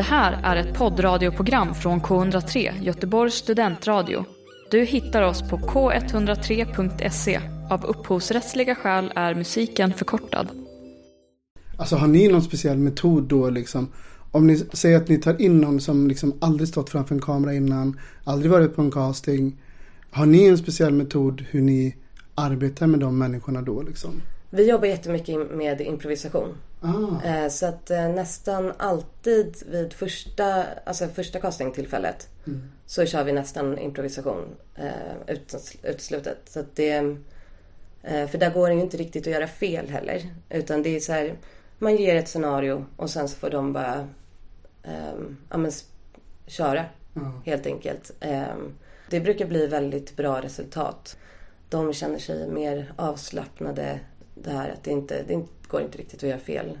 Det här är ett poddradioprogram från K103, Göteborgs studentradio. Du hittar oss på k103.se. Av upphovsrättsliga skäl är musiken förkortad. Alltså har ni någon speciell metod då liksom? Om ni säger att ni tar in någon som liksom aldrig stått framför en kamera innan, aldrig varit på en casting. Har ni en speciell metod hur ni arbetar med de människorna då liksom? Vi jobbar jättemycket med improvisation. Ah, Eh, Så att eh, nästan alltid vid första, alltså första castingtillfället så kör vi nästan improvisation eh, ut- uteslutet. Så att det, eh, för där går det ju inte riktigt att göra fel heller. Utan det är så här, man ger ett scenario och sen så får de bara ehm, ja, men, köra ja. helt enkelt. Ehm, Det brukar bli väldigt bra resultat. De känner sig mer avslappnade. Det här att det inte, det inte, går inte riktigt att göra fel.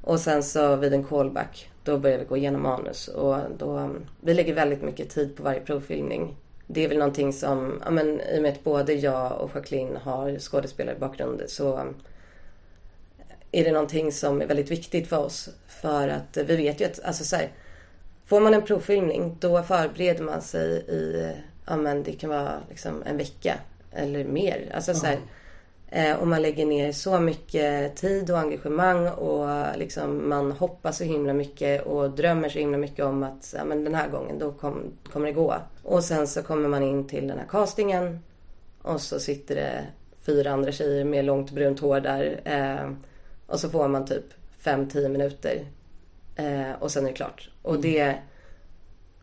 Och sen så vid en callback, då börjar vi gå igenom manus. Och då, mm, vi lägger väldigt mycket tid på varje provfilmning. Det är väl någonting som, ja men i och med att både jag och Jacqueline har skådespelarbakgrund så mm, är det någonting som är väldigt viktigt för oss. För att vi vet ju att, alltså så här, Får man en provfilmning då förbereder man sig i, ja men det kan vara liksom en vecka eller mer. Alltså så här, mm och man lägger ner så mycket tid och engagemang och liksom man hoppas så himla mycket och drömmer så himla mycket om att ja, men den här gången då kom, kommer det gå. Och sen så kommer man in till den här castingen och så sitter det fyra andra tjejer med långt brunt hår där. Eh, och så får man typ 5-10 minuter Eh, och sen är det klart. Och det,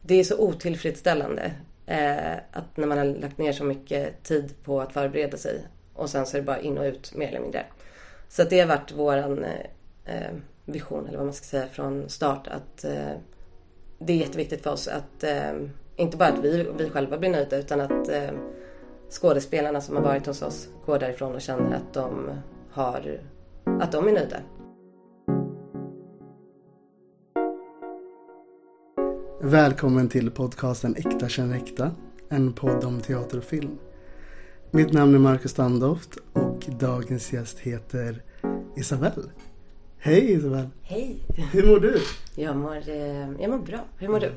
det är så otillfredsställande. Eh, att när man har lagt ner så mycket tid på att förbereda sig. Och sen så är det bara in och ut mer eller mindre. Så att det har varit våran eh, eh, vision, eller vad man ska säga, från start. Att eh, det är jätteviktigt för oss att eh, inte bara att vi, vi själva blir nöjda utan att eh, skådespelarna som har varit hos oss går därifrån och känner att de har, att de är nöjda. Välkommen till podcasten Äkta känner äkta. En podd om teater och film. Mitt namn är Marcus Standoft och dagens gäst heter Isabelle. Hej Isabelle! Hej! Hur mår du? Jag mår, eh, jag mår bra. Hur mår du?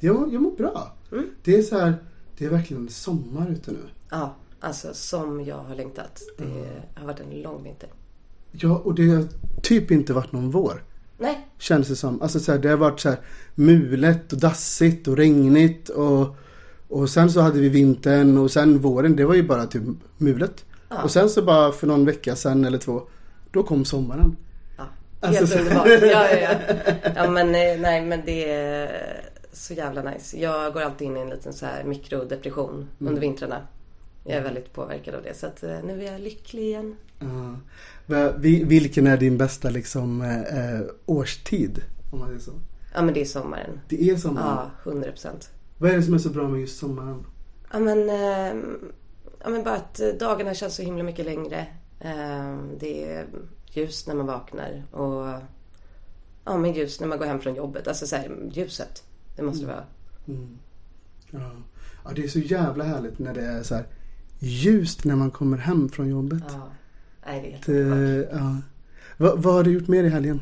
Jag mår, jag mår bra. Mm. Det är så här, det är verkligen sommar ute nu. Ja, alltså som jag har längtat. Det har varit en lång vinter. Ja, och det har typ inte varit någon vår. Nej, Känns det som. Alltså så här, det har varit så här mulet och dassigt och regnigt och, och sen så hade vi vintern och sen våren, det var ju bara typ mulet. Ja. Och sen så bara för någon vecka sen eller två, då kom sommaren. ja. Alltså, helt så- underbart. Ja, ja, ja. ja men eh, nej, men det är så jävla nice. Jag går alltid in i en liten så här mikrodepression under vintrarna. Jag är väldigt påverkad av det. Så att eh, nu är jag lycklig igen. Ja. Vilken är din bästa liksom eh, årstid? Om man säger så. Ja, men det är sommaren. Det är sommaren. Ja, hundra procent. Vad är det som är så bra med just sommaren? Ja men, eh, ja men bara att eh, dagarna känns så himla mycket längre. Eh, det är ljus när man vaknar och ja men ljus när man går hem från jobbet. Alltså så här, ljuset. Det måste det vara. Mm. Ja. ja, det är så jävla härligt när det är så här ljust när man kommer hem från jobbet. Ja. Nej, det är helt underbart. ja. vad, vad har du gjort mer i helgen?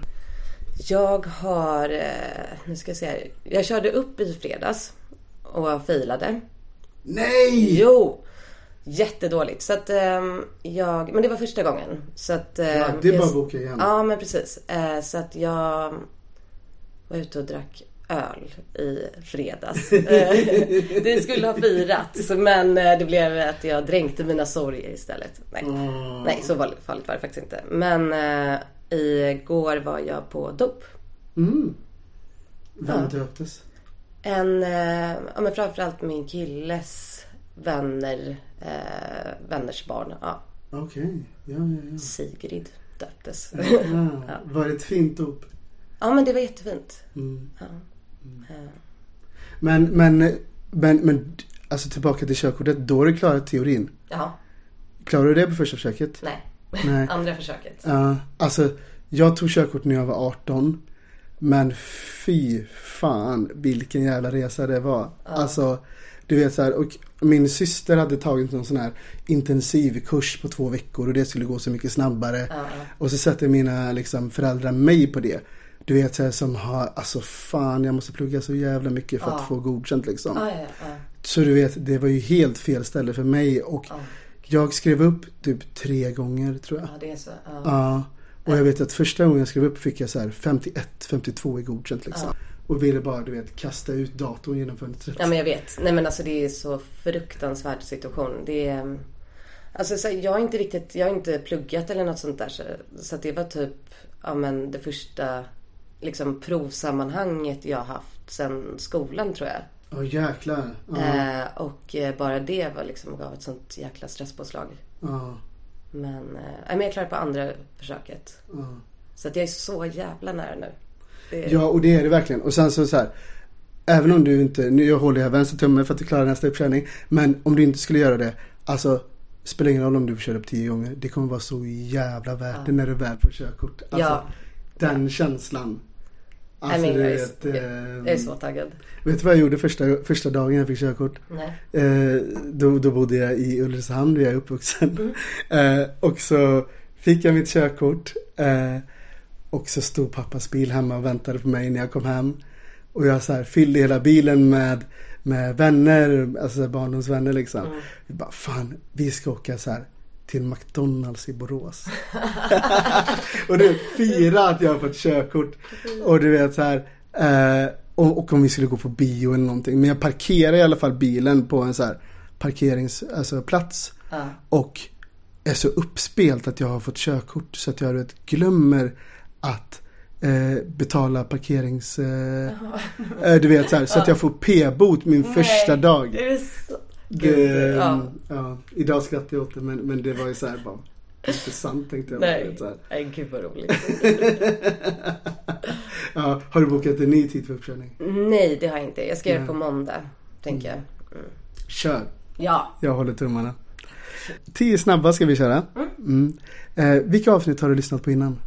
Jag har, eh, nu ska jag se här. Jag körde upp i fredags och failade. Nej! Jo! Jättedåligt. Så att ehm, jag, men det var första gången. Så att, Ja, ehm, det är bara att boka igen. Ja, men precis. Eh, så att jag var ute och drack öl i fredags. Eh, det skulle ha firats, men eh, det blev att jag dränkte mina sorger istället. Nej, Åh. Nej så farligt farligt var det faktiskt inte. Men eh, igår var jag på dop. Mm. Vem Ja. döptes? En, eh, ja men framförallt min killes vänner, eh, vänners barn. Ja, Okej, ja, ja, ja. Sigrid döptes. ja. Var det ett fint dop? ja men det var jättefint. Mm. Ja. Eh, Men, men, men, men, alltså tillbaka till körkortet. Då har du klarat teorin. ja, Klarar du det på första försöket? nej. Nej. Andra försöket. Ja, alltså jag tog körkort när jag var 18. Men fy fan vilken jävla resa det var. Alltså, du vet så här, och min syster hade tagit någon sån här intensivkurs på två veckor och det skulle gå så mycket snabbare. Ja, ja. Och så sätter mina liksom, föräldrar mig på det. Du vet så här, som har, alltså fan jag måste plugga så jävla mycket för att Ja. få godkänt liksom. Ja, ja, ja. Så du vet, det var ju helt fel ställe för mig och Ja. jag skrev upp typ tre gånger tror jag. ja det är så. Ja. Ja. Och jag vet att första gången jag skrev upp fick jag så här 51, 52 i godkänt liksom. Och ville bara du vet kasta ut datorn genom fönstret. Ja men jag vet. Nej men alltså det är så fruktansvärd situation. Det är... Alltså så, jag har inte riktigt, jag har inte pluggat eller något sånt där. Så, så det var typ, ja men det första liksom provsammanhanget jag haft sen skolan tror jag. Åh jäklar. Ja. Eh, och eh, bara det var liksom, gav ett sånt jäkla stresspåslag. Ja. Men, nej, men jag klarade på andra försöket. Ja. Så att jag är så jävla nära nu. Det, Ja, och det är det verkligen. Och sen så, så här. Även om du inte, nu jag håller jag vänster tumme för att du klarar nästa uppkörning. Men om du inte skulle göra det, alltså spelar ingen roll om du köra upp tio gånger. Det kommer vara så jävla värt det när du väl får körkort. Alltså, Ja. Den känslan. Alltså, men du jag, är, vet, jag, jag är så taggad. vet du vad jag gjorde första, första dagen jag fick körkort? Nej. Eh, då, då bodde jag i Ulricehamn, där jag är uppvuxen. Mm. Eh, och så fick jag mitt körkort. Eh, och så stod pappas bil hemma och väntade på mig när jag kom hem. Och jag så här fyllde hela bilen med, med vänner, alltså barndomsvänner liksom. Mm. Vi bara, fan, vi ska åka så här till McDonalds i Borås. och du vet, fira att jag har fått körkort. Och du vet så här. Eh, och, och om vi skulle gå på bio eller någonting. Men jag parkerar i alla fall bilen på en så här parkeringsplats. Alltså, plats. Ja. Och är så uppspelt att jag har fått körkort så att jag vet, glömmer att eh, betala parkerings... Eh, eh, du vet så här, så att jag får p-bot min första dag. Det, Gud, ja. ja. idag skrattar jag åt det men, men det var ju så här bara intressant tänkte jag. Nej, så här. nej gud vad roligt. Ja, har du bokat en ny tid för uppkörning? Nej, det har jag inte. Jag ska göra det Nej. på måndag, tänker jag. Mm. Kör! Ja. Jag håller tummarna. Tio snabba ska vi köra. Mm. Eh, vilka avsnitt har du lyssnat på innan?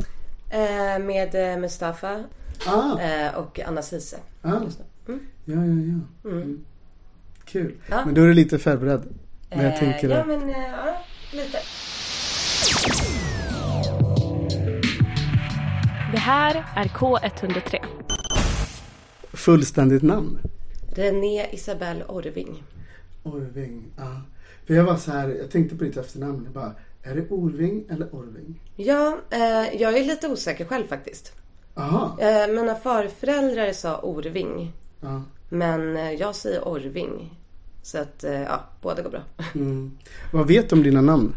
Eh, med eh, Mustafa Ah, eh, och Anna Cise. ah. Mm. Ja, ja, ja. Kul. Ja. Men då är du lite förberedd. Men jag Eh, tänker Ja, att... men eh, ja, lite. Det här är K103. Fullständigt namn? René Isabelle Orving. Orving. Ja. För jag var så här, jag tänkte på ditt efternamn. Jag bara, är det Orving eller Orving? Ja, eh, jag är lite osäker själv faktiskt. Aha. Eh, mina farföräldrar sa Orving. Ja. Men eh, jag säger Orving. Så att, eh, ja, båda går bra. Mm. Vad vet du om dina namn?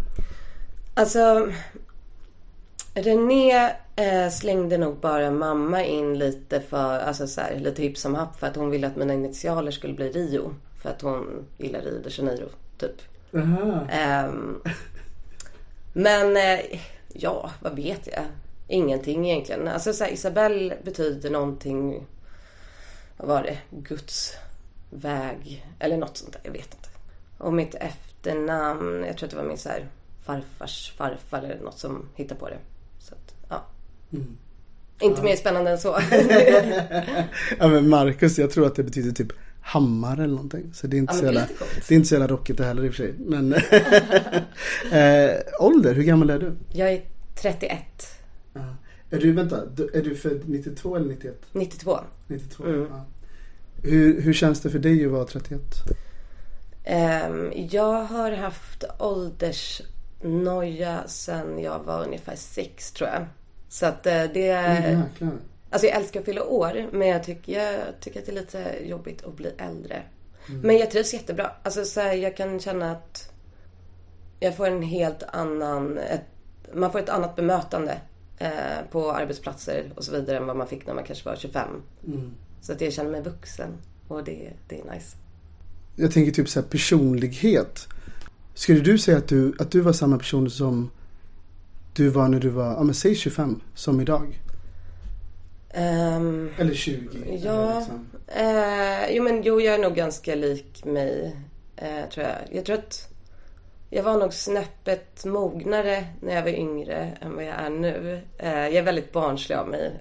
Alltså, René eh, slängde nog bara mamma in lite för, alltså så här, lite hipp som happ för att hon ville att mina initialer skulle bli Rio. För att hon gillar Rio de Janeiro, typ. Ehm, men eh, ja, vad vet jag? Ingenting egentligen. Alltså så här, Isabelle betyder någonting, vad var det? Guds väg eller något sånt där. Jag vet inte. Och mitt efternamn, jag tror att det var min så här farfars farfar eller något som hittade på det. Så att, ja. Mm. Inte mer spännande än så. Ja men Marcus, jag tror att det betyder typ hammare eller någonting. Så det är inte, Ja, så, jävla, det är inte så jävla rockigt det heller i och för sig. Men eh, ålder, hur gammal är du? jag är 31, Ja. Är du, vänta, är du född 92 eller 91? 92. 92. Mm. Ja. Hur, hur känns det för dig att vara 31? Ehm, jag har haft åldersnoja sen jag var ungefär sex tror jag. Så att eh, det... Mm. Alltså jag älskar att fylla år men jag tycker, jag tycker att det är lite jobbigt att bli äldre. Men jag trivs jättebra. Alltså så här, jag kan känna att jag får en helt annan... Ett, man får ett annat bemötande eh, på arbetsplatser och så vidare än vad man fick när man kanske var 25. Mm. Så att jag känner mig vuxen och det, det är nice. Jag tänker typ så här personlighet. Skulle du säga att du, att du var samma person som du var när du var, ja men säg 25, som idag? Ehm, Eller 20? Ja. Eller liksom. Eh, jo men jo, jag är nog ganska lik mig. Eh, tror jag. Jag tror att jag var nog snäppet mognare när jag var yngre än vad jag är nu. Eh, jag är väldigt barnslig av mig.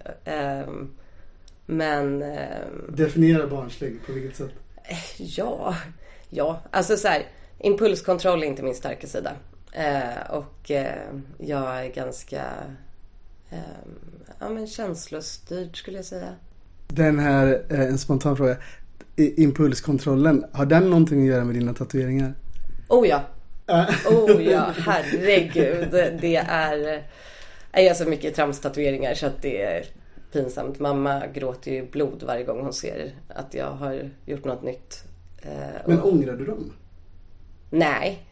Eh, men eh, Definiera barnslig, på vilket sätt? ja, ja, alltså så här. Impulskontroll är inte min starka sida. Eh, och eh, jag är ganska ehm, ja, men känslostyrd skulle jag säga. Den här, eh, en spontan fråga. Impulskontrollen, har den någonting att göra med dina tatueringar? Oh ja. Oh ja, herregud. Det är... Jag gör så mycket tramstatueringar så att det pinsamt. Mamma gråter ju blod varje gång hon ser att jag har gjort något nytt. Eh, Men och- ångrar du dem? Nej.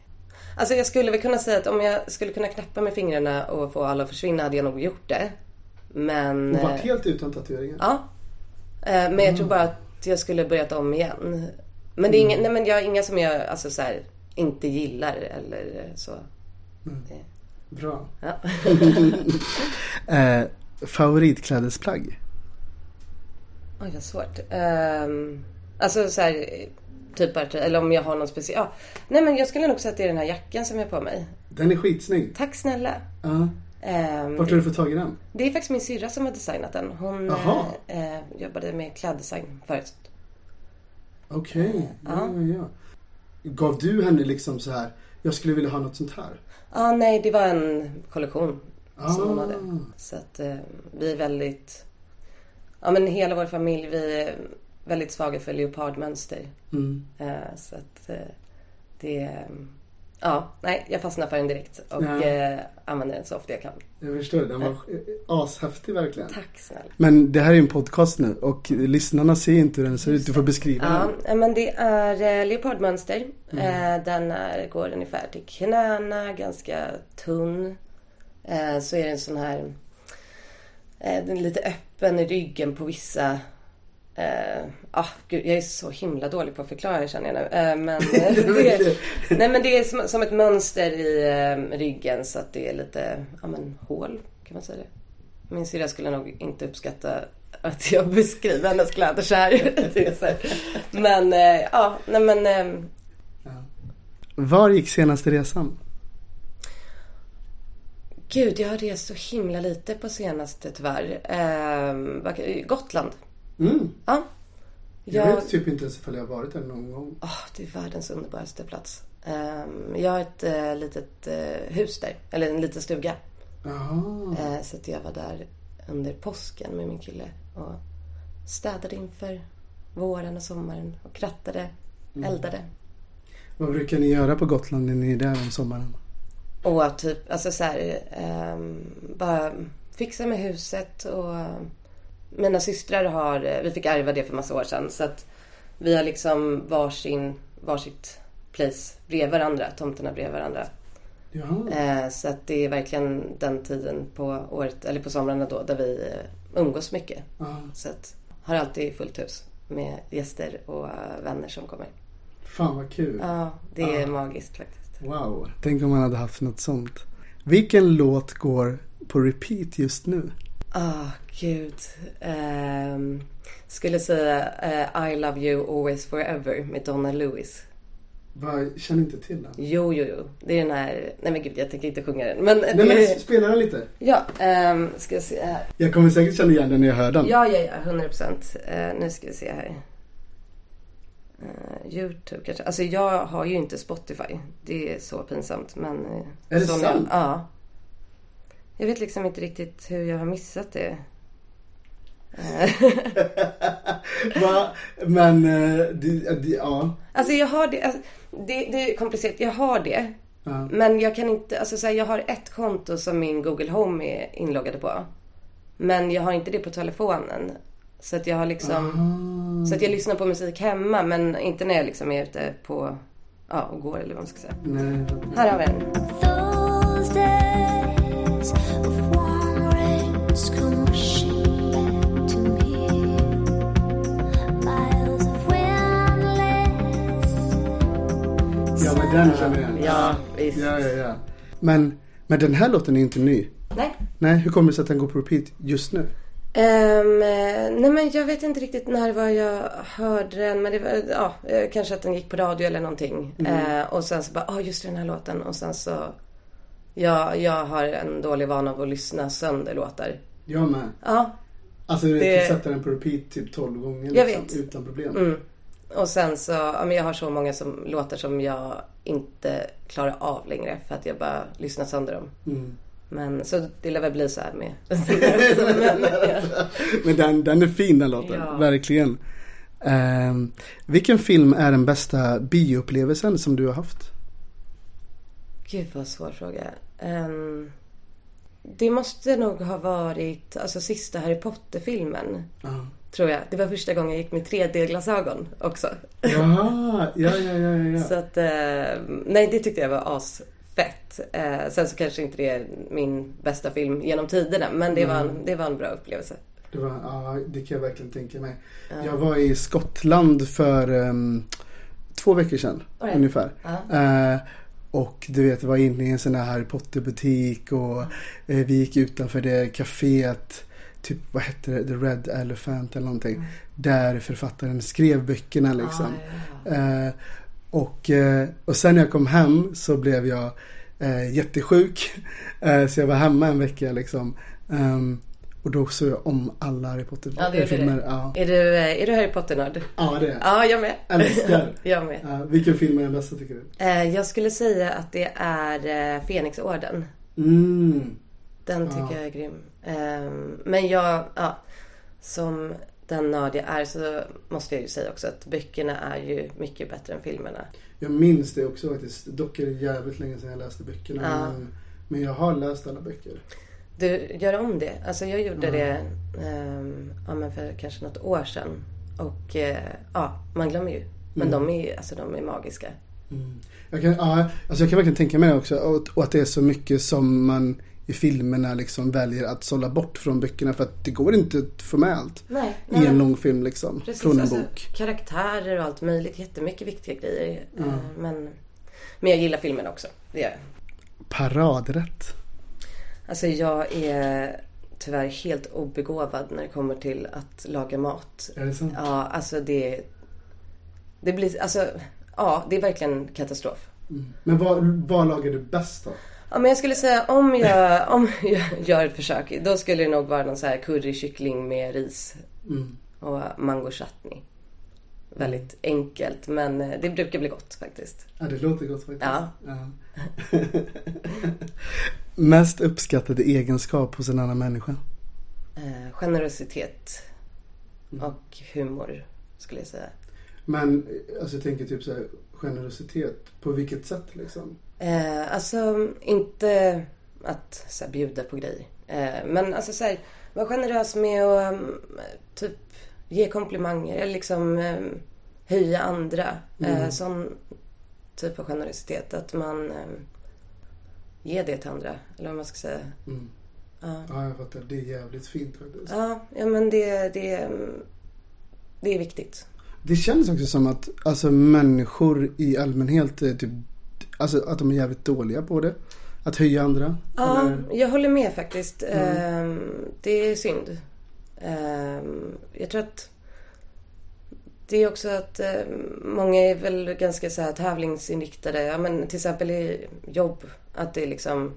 Alltså jag skulle väl kunna säga att om jag skulle kunna knäppa med fingrarna och få alla att försvinna hade jag nog gjort det. Men... Och varit eh, helt utan tatueringar? Ja. Eh, Men jag tror bara att jag skulle börjat om igen. Men det är inga, nej men jag har inga som jag alltså så här, inte gillar eller så. Bra. Ja. Eh, favoritklädesplagg? Oj vad svårt. Um, alltså så här, typ eller om jag har någon speciell. Ja. Nej men jag skulle nog säga att det är den här jackan som jag har på mig. Den är skitsnygg. Tack snälla. Ja. Ehm, Vart har du fått tag i den? det är faktiskt min syrra som har designat den. Hon eh, eh, jobbade med kläddesign förut. Okej, ja, ja, ja. Gav du henne liksom så här, jag skulle vilja ha något sånt här? Ja, nej det var en kollektion som hon Ah. hade. Så att eh, vi är väldigt, ja men hela vår familj vi är väldigt svaga för leopardmönster. Mm. Eh, så att eh, det, eh, ja nej jag fastnar för den direkt och Ja. eh, använder den så ofta jag kan. Jag förstår, den var ashäftig verkligen. Tack snälla. Men det här är ju en podcast nu och lyssnarna ser inte hur den ser ut. Du får beskriva Ja, den. eh, men det är leopardmönster. Mm. Den är, går ungefär till knäna, ganska tunn. Eh, så är det en sån här, eh, den är lite öppen i ryggen på vissa Eh, ah, gud, jag är så himla dålig på att förklara det känner jag nu. Eh, men, det, nej, men det är som, som ett mönster i ryggen så att det är lite ja, men, hål kan man säga det. Min syrra skulle nog inte uppskatta att jag beskriver hennes kläder så här. Så här. Men ja, nej men Var gick senaste resan? Gud jag har rest så himla lite på senaste tyvärr. Eh, Gotland. Mm. Ja. Jag Jag, vet typ inte ens ifall jag har varit där någon gång. Åh, det är världens underbaraste plats. Ehm, jag har ett eh, litet eh, hus där, eller en liten stuga. Jaha. Eh, så att jag var där under påsken med min kille och städade inför våren och sommaren och krattade, eldade. Vad brukar ni göra på Gotland när ni är där om sommaren? Och typ, alltså så här, ehm, bara fixa med huset och mina systrar har, eh, vi fick ärva det för massa år sedan så att vi har liksom varsin, varsitt place bredvid varandra, tomterna bredvid varandra. Eh, så att det är verkligen den tiden på året, eller på somrarna då, där vi eh, umgås mycket. Ja. Så att har alltid fullt hus med gäster och vänner som kommer. Fan vad kul. Ja, det är Ja. magiskt faktiskt. Wow. Tänk om man hade haft något sånt. Vilken låt går på repeat just nu? Ah, gud. Ehm, skulle säga eh, I love you always forever med Donna Lewis. Vad, känner inte till den. Jo, jo, jo. Det är den här... Nej men gud, jag tänker inte sjunga den. Men, Nej det... men spela den lite. Ja, um, ska jag se här. Jag kommer säkert känna igen den när jag hör den. Ja, ja, ja. 100 procent. nu ska vi se här. Eh, Youtube kanske. Alltså jag har ju inte Spotify. Det är så pinsamt. Men, eh, Är det sant? Jag, ja. Jag vet liksom inte riktigt hur jag har missat det. Va? Men, eh, det, det, ja. Alltså jag har det. Alltså, det, det är komplicerat. Jag har det. ja. Men jag kan inte. Alltså så här, jag har ett konto som min Google Home är inloggade på. Men jag har inte det på telefonen. Så att jag har liksom. Ah. Så att jag lyssnar på musik hemma men inte när jag liksom är ute på, ja, och går eller vad man ska säga. Nej. Här har vi windless Ja men den känner jag igen. Ja, visst. Ja, ja, ja. Men, men den här låten är inte ny. Nej. Nej, hur kommer det sig att den går på repeat just nu? Eh, nej men jag vet inte riktigt när var jag hörde den. Men det var, ja, eh, kanske att den gick på radio eller någonting. Eh, och sen så bara, ja oh, just den här låten. Och sen så, ja, jag har en dålig vana av att lyssna sönder låtar. Jag med. Ja, Alltså du Det- jag sätter den på repeat typ 12 gånger Jag liksom, vet. utan problem. Mm. Och sen så, ja men jag har så många som, låtar som jag inte klarar av längre för att jag bara lyssnar sönder dem. Mm. Men så det lär väl bli så här med. Men, ja. Men den, den är fin den låten, Ja. verkligen. Ehm, vilken film är den bästa bioupplevelsen som du har haft? Gud vad svår fråga. Ehm, det måste nog ha varit alltså sista Harry Potter-filmen. Tror jag. Det var första gången jag gick med 3D-glasögon också. Jaha, ja, ja, ja, ja. Så att, eh, nej det tyckte jag var asfett. Eh, sen så kanske inte det är min bästa film genom tiderna. Men det, var, en, det var en bra upplevelse. Det, var, ja, det kan jag verkligen tänka mig. Jag var i Skottland för ehm, två veckor sedan Oj. ungefär. Ja. Eh, och du vet, var inne i en sån här Harry Potter-butik och eh, vi gick utanför det kaféet. Typ, vad hette det? The Red Elephant eller någonting. Där författaren skrev böckerna liksom. Eh, och, eh, och sen när jag kom hem så blev jag eh, jättesjuk. Eh, så jag var hemma en vecka liksom. Ehm, och då såg jag om alla Harry Ja, Potter-filmer. det. Ja. Är, du, eh, är du Harry Potter-nörd? ja, det är jag. Ja, jag med. Älskar. jag med. Ja, vilken film är den bästa tycker du? Eh, jag skulle säga att det är eh, Fenixorden. Mm. Den tycker Ja. jag är grym. Ehm, men jag, ja, som den nörd jag är så måste jag ju säga också att böckerna är ju mycket bättre än filmerna. Jag minns det också faktiskt. Dock är det jävligt länge sedan jag läste böckerna. Ja. Men, men jag har läst alla böcker. Du, gör om det. Alltså jag gjorde Ja. det ehm, ja, men för kanske något år sedan. Och eh, ja, man glömmer ju. Men Mm. de är alltså de är magiska. Jag kan, ja, alltså jag kan verkligen tänka mig det också. Och, och att det är så mycket som man i filmerna liksom väljer att sålla bort från böckerna. För att det går inte att få med allt Nej, i en lång film liksom. Precis, från en alltså, bok. Karaktärer och allt möjligt. Jättemycket viktiga grejer. Eh, men, men jag gillar filmen också. Det gör jag. Paradrätt. Alltså jag är tyvärr helt obegåvad när det kommer till att laga mat. Är det sant? Ja, alltså det... Det blir... Alltså, ja, det är verkligen katastrof. Men vad, vad lagar du bäst då? Ja, men jag skulle säga om jag, om jag gör ett försök, då skulle det nog vara någon så här currykyckling med ris Mm. och mango chutney. Väldigt enkelt, men eh, det brukar bli gott faktiskt. Ja, det låter gott faktiskt. Ja. Ja. Mest uppskattade egenskap hos en annan människa? Eh, generositet och humor, skulle jag säga. Men alltså jag tänker typ så här generositet. På vilket sätt liksom? Eh, alltså inte att så här, bjuda på grejer. Eh, men alltså så här, vara generös med att um, typ ge komplimanger eller liksom um, höja andra. Eh, sån typ av generositet. Att man um, ger det till andra. Eller vad man ska säga. Mm. Ja, Ja, jag fattar. Det är jävligt fint faktiskt. ja, ja men det, det, det är viktigt. Det känns också som att alltså, människor i allmänhet är typ, alltså, att de är jävligt dåliga på det. Att höja andra. Ja, Eller- jag håller med faktiskt. Ehm, det är synd. Ehm, jag tror att det är också att ehm, många är väl ganska så här tävlingsinriktade. Ja, men till exempel i jobb. Att det är liksom...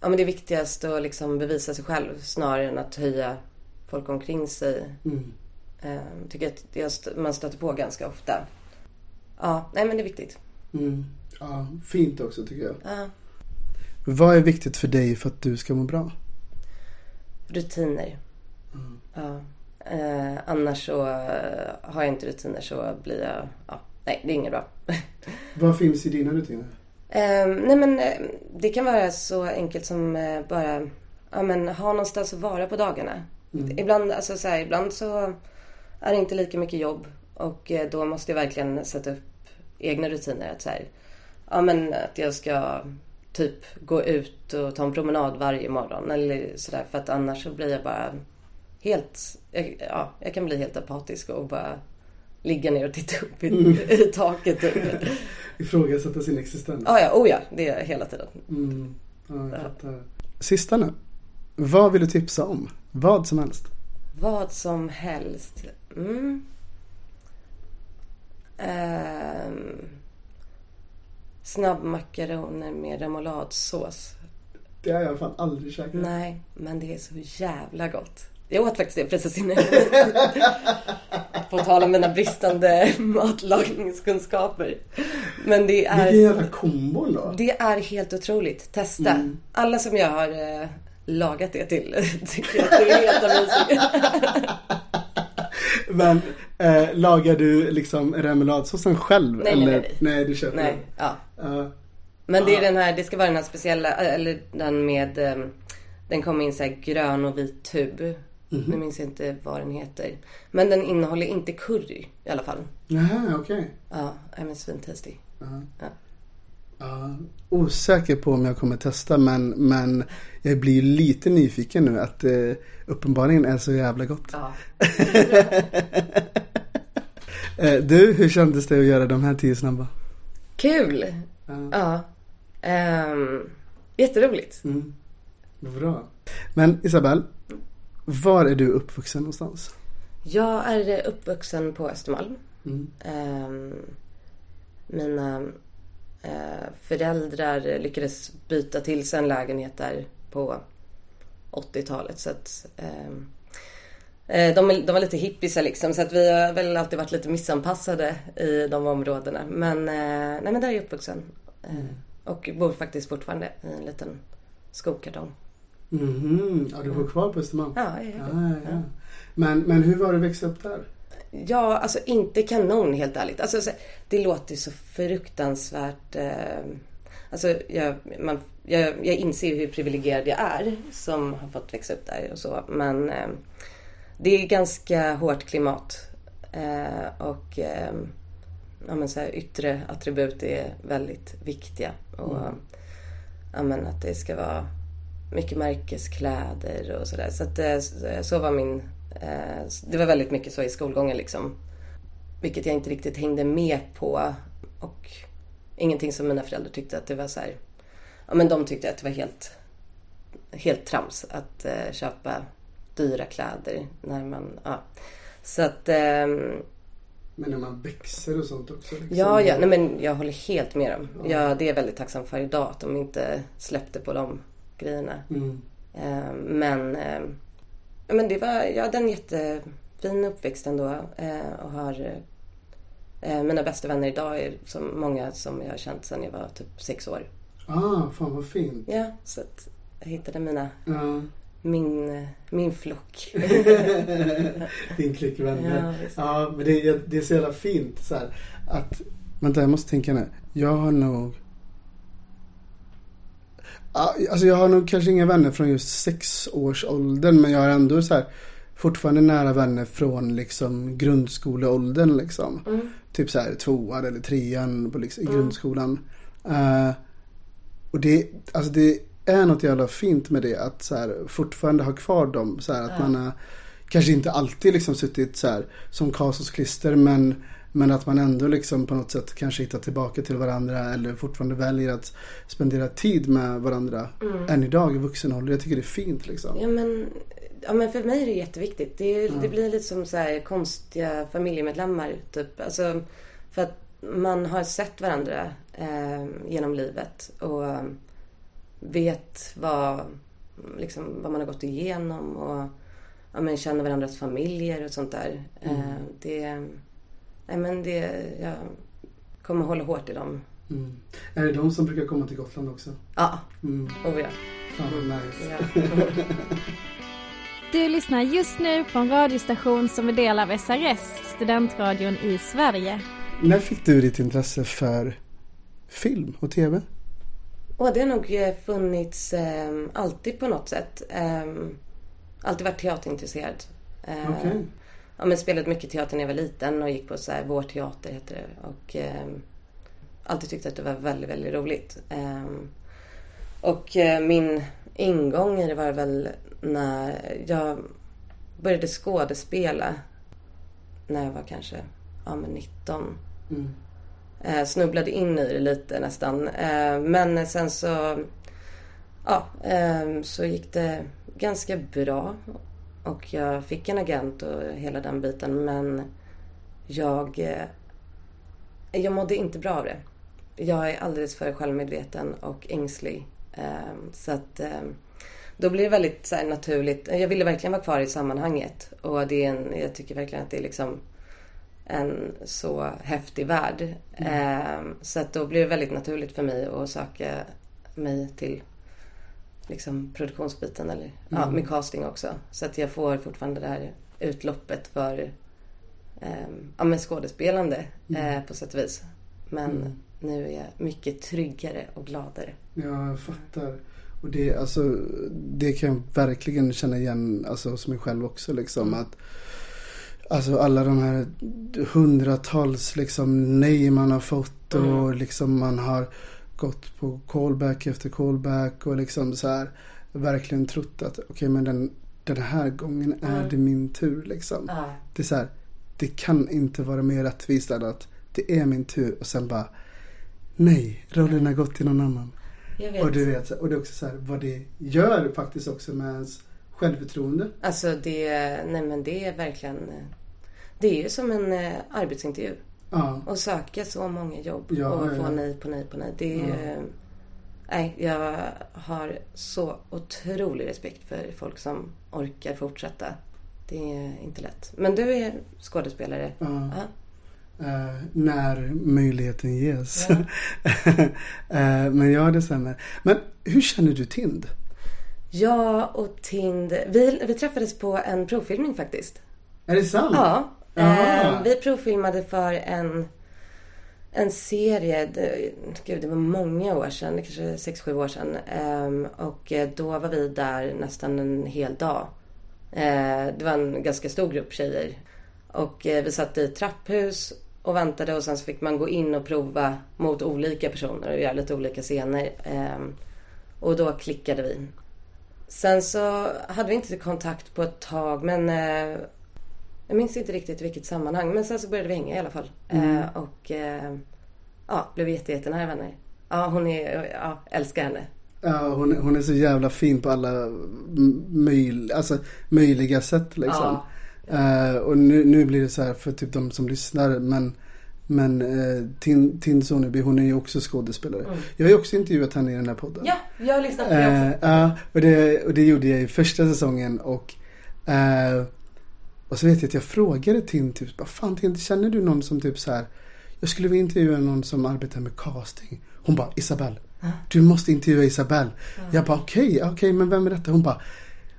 Ja, men det är viktigast att liksom bevisa sig själv snarare än att höja folk omkring sig. Mm. Tycker att man stöter på ganska ofta. Ja, nej men det är viktigt. Mm. Ja, fint också tycker jag. Ja, Vad är viktigt för dig för att du ska må bra? rutiner. Ja. Eh, annars så eh, har jag inte rutiner så blir jag... Ja, nej, det är inget bra. Vad finns i dina rutiner? Eh, nej men eh, det kan vara så enkelt som eh, bara ja, men, ha någonstans att vara på dagarna. Ibland, alltså, så här, ibland så är det inte lika mycket jobb och då måste jag verkligen sätta upp egna rutiner. Att, så här, ja, men, att jag ska typ gå ut och ta en promenad varje morgon eller sådär för att annars så blir jag bara helt, ja, jag kan bli helt apatisk och bara ligga ner och titta upp i, i taket. Typ. Ifrågasätta sin existens. Ja, ja, oh ja, det är hela tiden. Mm. Ja, jag fattar. Sista nu. Vad vill du tipsa om? Vad som helst. Vad som helst. Mm. Ehm, snabbmakaroner med remouladsås. Det har jag fan aldrig käkat. Nej, men det är så jävla gott. Jag åt faktiskt det precis innan. På tal om mina bristande matlagningskunskaper. Men det Vilken är, jävla kombo då. det är helt otroligt. Testa. Mm. Alla som jag har eh, lagat det till tycker att det är helt amazing. Men eh, lagar du liksom remouladsåsen själv? Nej, nej, eller? nej. nej du köper Nej, den? Ja. Men det är den här, det ska vara den här speciella, eller den med, eh, den kommer i en så här grön och vit tub. Mhm. Nu minns jag inte vad den heter. Men den innehåller inte curry i alla fall. Jaha, okej. Ja, den är svintasty. Ja. Ja. Ja, osäker på om jag kommer testa men, men jag blir lite nyfiken nu att det uppenbarligen är så jävla gott. Ja. Eh, du, hur kändes det att göra de här tio snabba? Kul! Ja. Ja. Ehm, jätteroligt. Mm. Bra. Men Isabel, var är du uppvuxen någonstans? Jag är uppvuxen på Östermalm. Mm. Ehm, mina eh, föräldrar lyckades byta till sig en lägenhet där på 80-talet. Så att, ehm, eh, de, de var lite hippisar liksom så att vi har väl alltid varit lite missanpassade i de områdena. Men, eh, nej, men där är jag uppvuxen. Eh, Och bor faktiskt fortfarande i en liten skokartong. Mhm. Ja, du bor kvar på Östermalm? Ja, ja, ja. Men, men hur var det att växa upp där? Ja, alltså inte kanon helt ärligt. Alltså, så- det låter ju så fruktansvärt... Eh, alltså, jag, man, jag, jag inser hur privilegierad jag är som har fått växa upp där och så. Men eh, det är ganska hårt klimat. Eh, och eh, ja, men så här, yttre attribut är väldigt viktiga. Och ja, men att det ska vara mycket märkeskläder och sådär. Så att eh, så var min... Eh, det var väldigt mycket så i skolgången liksom. Vilket jag inte riktigt hängde med på. Och ingenting som mina föräldrar tyckte att det var så här... Ja men de tyckte att det var helt, helt trams att eh, köpa dyra kläder när man... Ja. Så att... ehm, Men när man växer och sånt också? Liksom. Ja, ja. Nej, men jag håller helt med dem. Ja, det är jag väldigt tacksam för idag att de inte släppte på de grejerna. Mm. Eh, men, eh, ja, men det var, jag hade en jättefin uppväxt ändå. Eh, och har eh, mina bästa vänner idag är som många som jag har känt sedan jag var typ sex år. Ah, fan vad fint. Ja, så att jag hittade mina, Ja. min, min flock. Din klick vänner. Ja. Ja, men det, det är så jävla fint så här, att... Vänta, jag måste tänka nu. Jag har nog... Alltså jag har nog kanske inga vänner från just sexårsåldern men jag har ändå så här fortfarande nära vänner från liksom grundskoleåldern liksom. Mm. Typ så här tvåan eller trean på liksom, i grundskolan. Eh, och det, alltså det är något jävla fint med det att så här, fortfarande ha kvar dem. Så här, att man har kanske inte alltid liksom suttit så här som Kasos klister men, men att man ändå liksom på något sätt kanske hittar tillbaka till varandra eller fortfarande väljer att spendera tid med varandra än idag i vuxen ålder. Jag tycker det är fint liksom. Ja men, ja men för mig är det jätteviktigt. Det, det blir lite som så här konstiga familjemedlemmar typ. Alltså, för att man har sett varandra eh, genom livet och vet vad, liksom, vad man har gått igenom och ja, men känner varandras familjer och sånt där. Eh, det, nej men det, jag kommer hålla hårt i dem. Mm. Är det de som brukar komma till Gotland också? Ja, Mm. oh ja. Fan vad nice. ja. Du lyssnar just nu på en radiostation som är del av SRS, studentradion i Sverige. När fick du ditt intresse för film och tv? Och det har nog eh, funnits eh, alltid på något sätt. Eh, alltid varit teaterintresserad. Eh, Okej. Ja, men spelade mycket teater när jag var liten och gick på så här, Vår teater heter det. Och eh, alltid tyckte att det var väldigt, väldigt roligt. Eh, och eh, min ingång i det var väl när jag började skådespela när jag var kanske ja, men 19. Mm. Eh, snubblade in i det lite nästan. Eh, men sen så, ja, eh, så gick det ganska bra. Och jag fick en agent och hela den biten. Men jag, eh, jag mådde inte bra av det. Jag är alldeles för självmedveten och ängslig. Eh, så att eh, då blir det väldigt så naturligt. Jag ville verkligen vara kvar i sammanhanget. Och det är en, jag tycker verkligen att det är liksom en så häftig värld. Eh, så att då blir det väldigt naturligt för mig att söka mig till liksom produktionsbiten eller ja, med casting också. Så att jag får fortfarande det här utloppet för eh, ja, men skådespelande eh, på sätt och vis. Men nu är jag mycket tryggare och gladare. Ja, jag fattar. Och det, alltså, det kan jag verkligen känna igen alltså, hos mig själv också. Liksom, att, alltså alla de här hundratals liksom, nej man har fått och liksom man har gått på callback efter callback och liksom så här verkligen trott att okej men den, den här gången är det min tur liksom. Ja. Det är så här, det kan inte vara mer rättvist än att det är min tur och sen bara nej, rollen har gått till någon annan. Och du vet, och det är också så här, vad det gör faktiskt också med ens självförtroende. Alltså det, nej men det är verkligen, det är ju som en eh, arbetsintervju. Ja, Och söka så många jobb Ja, och få ja. nej på nej på nej. Det är ju, nej, jag har så otrolig respekt för folk som orkar fortsätta. Det är inte lätt. Men du är skådespelare. Eh, när möjligheten ges. Eh, men ja, det stämmer. Men hur känner du Tind? Jag och Tind, vi, vi träffades på en provfilmning faktiskt. Är det sant? Ja. Eh, vi provfilmade för en, en serie, det, gud det var många år sedan, det kanske 6-7 år sedan. Ehm, eh, och då var vi där nästan en hel dag. Eh, det var en ganska stor grupp tjejer. Och eh, vi satt i ett trapphus och väntade och sen så fick man gå in och prova mot olika personer och göra lite olika scener. Ehm, och då klickade vi. Sen så hade vi inte kontakt på ett tag men eh, jag minns inte riktigt vilket sammanhang. Men sen så började vi hänga i alla fall. Eh, och eh, ja, blev jätte, jättenära vänner. Ja, hon är, ja, älskar henne. Ja, hon, hon är så jävla fin på alla möj, alltså, möjliga sätt liksom. Eh, och nu, nu blir det så här för typ de som lyssnar. Men, men uh, Tin, Tin Soneby, hon är ju också skådespelare. Jag har ju också intervjuat henne i den här podden. Ja, jag har lyssnat på det Eh, också. Ja, och det, och det gjorde jag i första säsongen. Och, eh, och så vet jag att jag frågade Tin typ, vad fan Tin, känner du någon som typ så här, jag skulle vilja intervjua någon som arbetar med casting. Hon bara, Isabelle, du måste intervjua Isabelle. Jag bara, okej, okej, men vem är detta? Hon bara,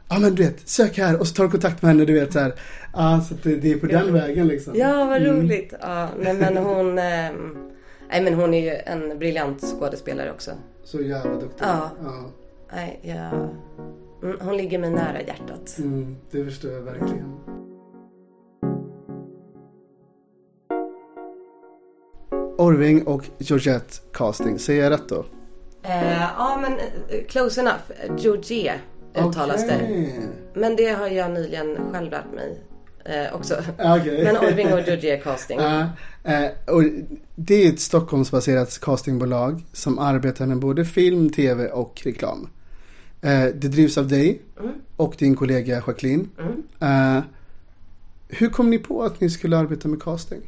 ja men du vet, sök här och så tar du kontakt med henne, du vet så här. Ja, så det, det är på den vägen liksom. Ja, vad Mm. roligt. Ja, nej, men hon... ehm, nej, men hon är ju en briljant skådespelare också. Så jävla duktig. Ja. ja. Nej, jag... Mm, hon ligger mig nära hjärtat. Mm, det förstår jag verkligen. Orving och Georgette casting, säger jag rätt då? Eh, ja, men eh, close enough. Georgie uttalas det. Okej. Men det har jag nyligen själv lärt mig eh, också. Okej. Men Orving och Georgie casting. Ja, eh, och det är ett Stockholmsbaserat castingbolag som arbetar med både film, tv och reklam. Eh, det drivs av dig och din kollega Jacqueline. Eh, hur kom ni på att ni skulle arbeta med casting?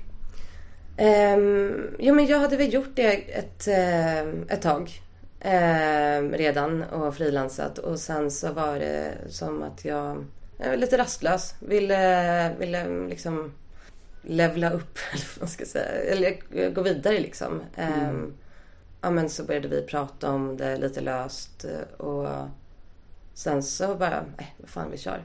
Um, jo men jag hade väl gjort det ett, eh, ett tag. ehm, redan och frilansat. Och sen så var det som att jag, jag var lite rastlös. Ville, ville liksom levla upp, eller vad man ska säga. Eller gå vidare liksom. Ehm, ja men så började vi prata om det lite löst. Och sen så bara, nej vad fan vi kör.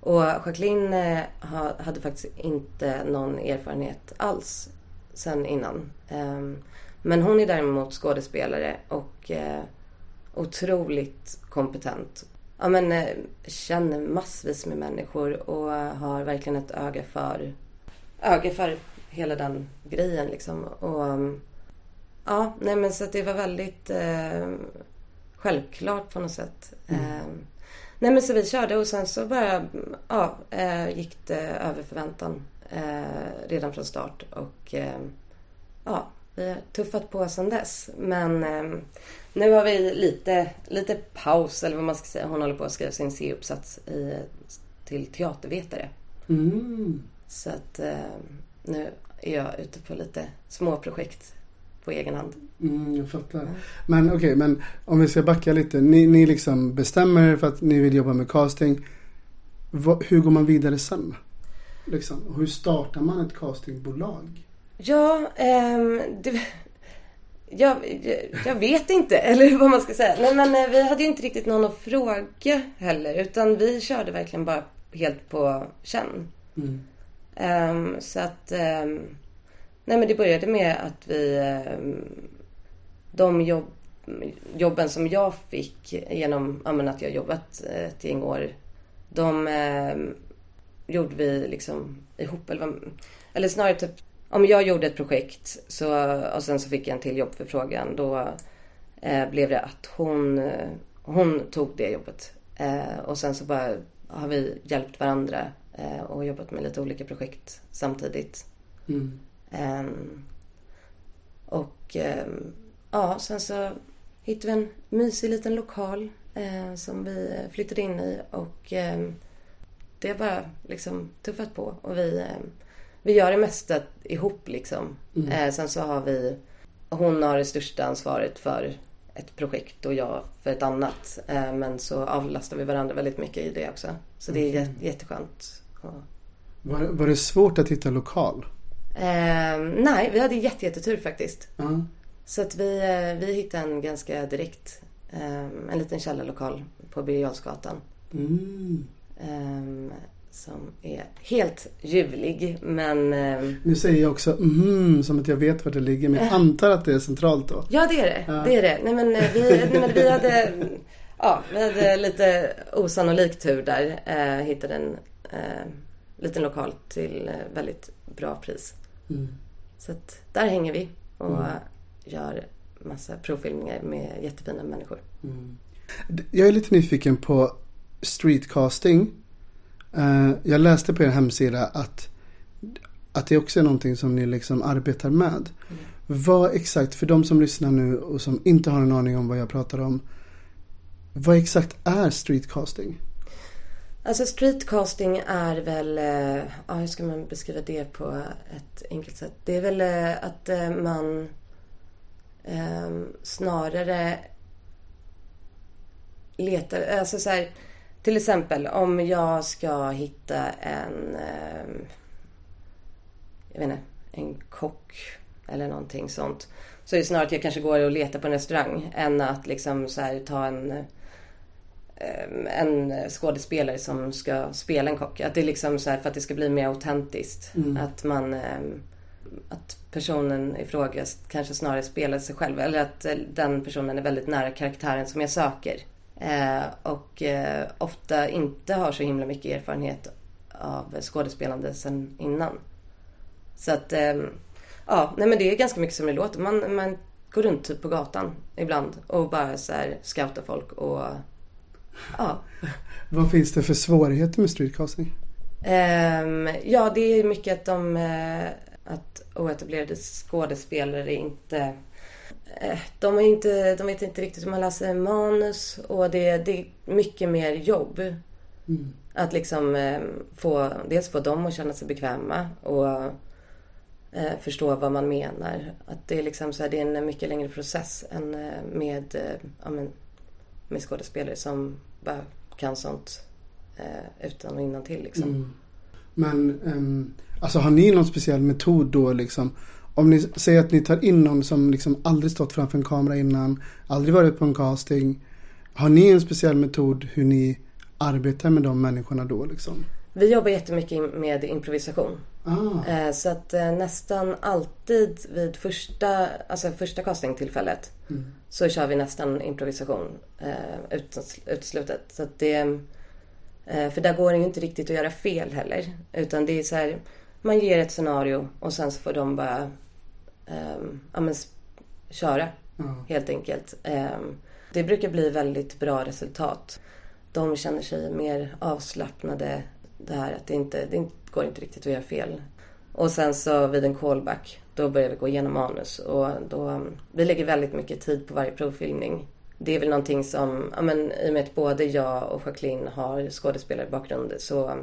Och Jacqueline eh, ha- hade faktiskt inte någon erfarenhet alls sen innan. Ehm, Men hon är däremot skådespelare och eh, otroligt kompetent. Ja, men, eh, känner massvis med människor och har verkligen ett öga för, öga för hela den grejen liksom. Och, ja, nej men så det var väldigt eh, självklart på något sätt. Eh, nej men så vi körde och sen så bara, ja, eh, gick det över förväntan eh, redan från start. Och eh, ja, vi har tuffat på sedan dess. Men eh, nu har vi lite, lite paus, eller vad man ska säga. Hon håller på att skriva sin C-uppsats i, till teatervetare. Mm. Så att eh, nu är jag ute på lite små projekt på egen hand. Mm, jag fattar. Men okej, men om vi ska backa lite. Ni, ni liksom bestämmer er för att ni vill jobba med casting. Vad, hur går man vidare sen? Liksom, hur startar man ett castingbolag? Ja, ehm, det, jag, jag, vet inte, eller vad man ska säga. Nej, men eh, vi hade ju inte riktigt någon att fråga heller. Utan vi körde verkligen bara helt på känn. Mm. Ehm, så att... ehm, nej men det började med att vi... ehm, de jobb, jobben som jag fick genom ja, att jag jobbat eh, ett gäng år. De gjorde vi liksom ihop. Eller, vad- eller snarare typ... Om jag gjorde ett projekt så, och sen så fick jag en till jobbförfrågan. Då eh, blev det att hon, eh, hon tog det jobbet. Eh, och sen så bara har vi hjälpt varandra eh, och jobbat med lite olika projekt samtidigt. Mm. Ehm, och ehm, ja, sen så hittade vi en mysig liten lokal eh, som vi flyttade in i och ehm, det har bara liksom tuffat på och vi, ehm, vi gör det mesta ihop liksom. Eh, sen så har vi, hon har det största ansvaret för ett projekt och jag för ett annat. Eh, men så avlastar vi varandra väldigt mycket i det också. Så det är jät- jätteskönt. Och, Var, var det svårt att hitta lokal? Ehm, nej, vi hade jätte, jättetur faktiskt. Ja. Så att vi, eh, vi hittade en ganska direkt, ehm, en liten källarlokal på Birger. Mm. Ehm, som är helt ljuvlig men ehm, Nu säger jag också mm, som att jag vet var det ligger. Men jag antar att det är centralt då. ja det är det. Ja. Det är det. Nej men eh, vi, nej, men vi hade, ja vi hade lite osannolik tur där. Eh, hittade en eh, liten lokal till eh, väldigt bra pris. Mm. Så att där hänger vi och gör massa provfilmningar med jättefina människor. Jag är lite nyfiken på streetcasting. Eh, jag läste på er hemsida att, att det också är någonting som ni liksom arbetar med. Vad exakt, för de som lyssnar nu och som inte har en aning om vad jag pratar om. Vad exakt är streetcasting? Alltså streetcasting är väl, eh, ja hur ska man beskriva det på ett enkelt sätt? Det är väl eh, att eh, man eh, snarare letar, alltså så här, till exempel om jag ska hitta en, eh, jag vet inte, en kock eller någonting sånt. Så är det snarare att jag kanske går och letar på en restaurang än att liksom så här, ta en eh, en skådespelare som ska spela en kock. Att det är liksom så här för att det ska bli mer autentiskt. Att man ehm, att personen i fråga kanske snarare spelar sig själv eller att eh, den personen är väldigt nära karaktären som jag söker. Eh, och eh, ofta inte har så himla mycket erfarenhet av skådespelande sen innan. Så att, ehm, ja, nej men det är ganska mycket som det låter. Man, man går runt typ på gatan ibland och bara så här scoutar folk och ja. Vad finns det för svårigheter med streetcasting? Ehm, ja, det är mycket att de eh, att oetablerade skådespelare inte de, är inte, de vet inte riktigt hur man läser manus och det, det är mycket mer jobb. Att liksom eh, få, dels få dem att känna sig bekväma och eh, förstå vad man menar. Att det är liksom så här, det är en mycket längre process än eh, med, eh, ja, men, med skådespelare som bara kan sånt eh, utan och innan till liksom. Men ehm, alltså har ni någon speciell metod då liksom? Om ni säger att ni tar in någon som liksom aldrig stått framför en kamera innan, aldrig varit på en casting. Har ni en speciell metod hur ni arbetar med de människorna då liksom? Vi jobbar jättemycket med improvisation. Ah, Eh, Så att eh, nästan alltid vid första, alltså första castingtillfället så kör vi nästan improvisation eh, ut- uteslutet. Så att det, för där går det ju inte riktigt att göra fel heller. Utan det är så här, man ger ett scenario och sen så får de bara ja, men, köra ja. helt enkelt. Eh, Det brukar bli väldigt bra resultat. De känner sig mer avslappnade. Det här att det inte, det går inte riktigt att göra fel. Och sen så vid en callback, då börjar vi gå igenom manus. Och då, vi lägger väldigt mycket tid på varje provfilmning. Det är väl någonting som, ja men i och med att både jag och Jacqueline har skådespelarbakgrund så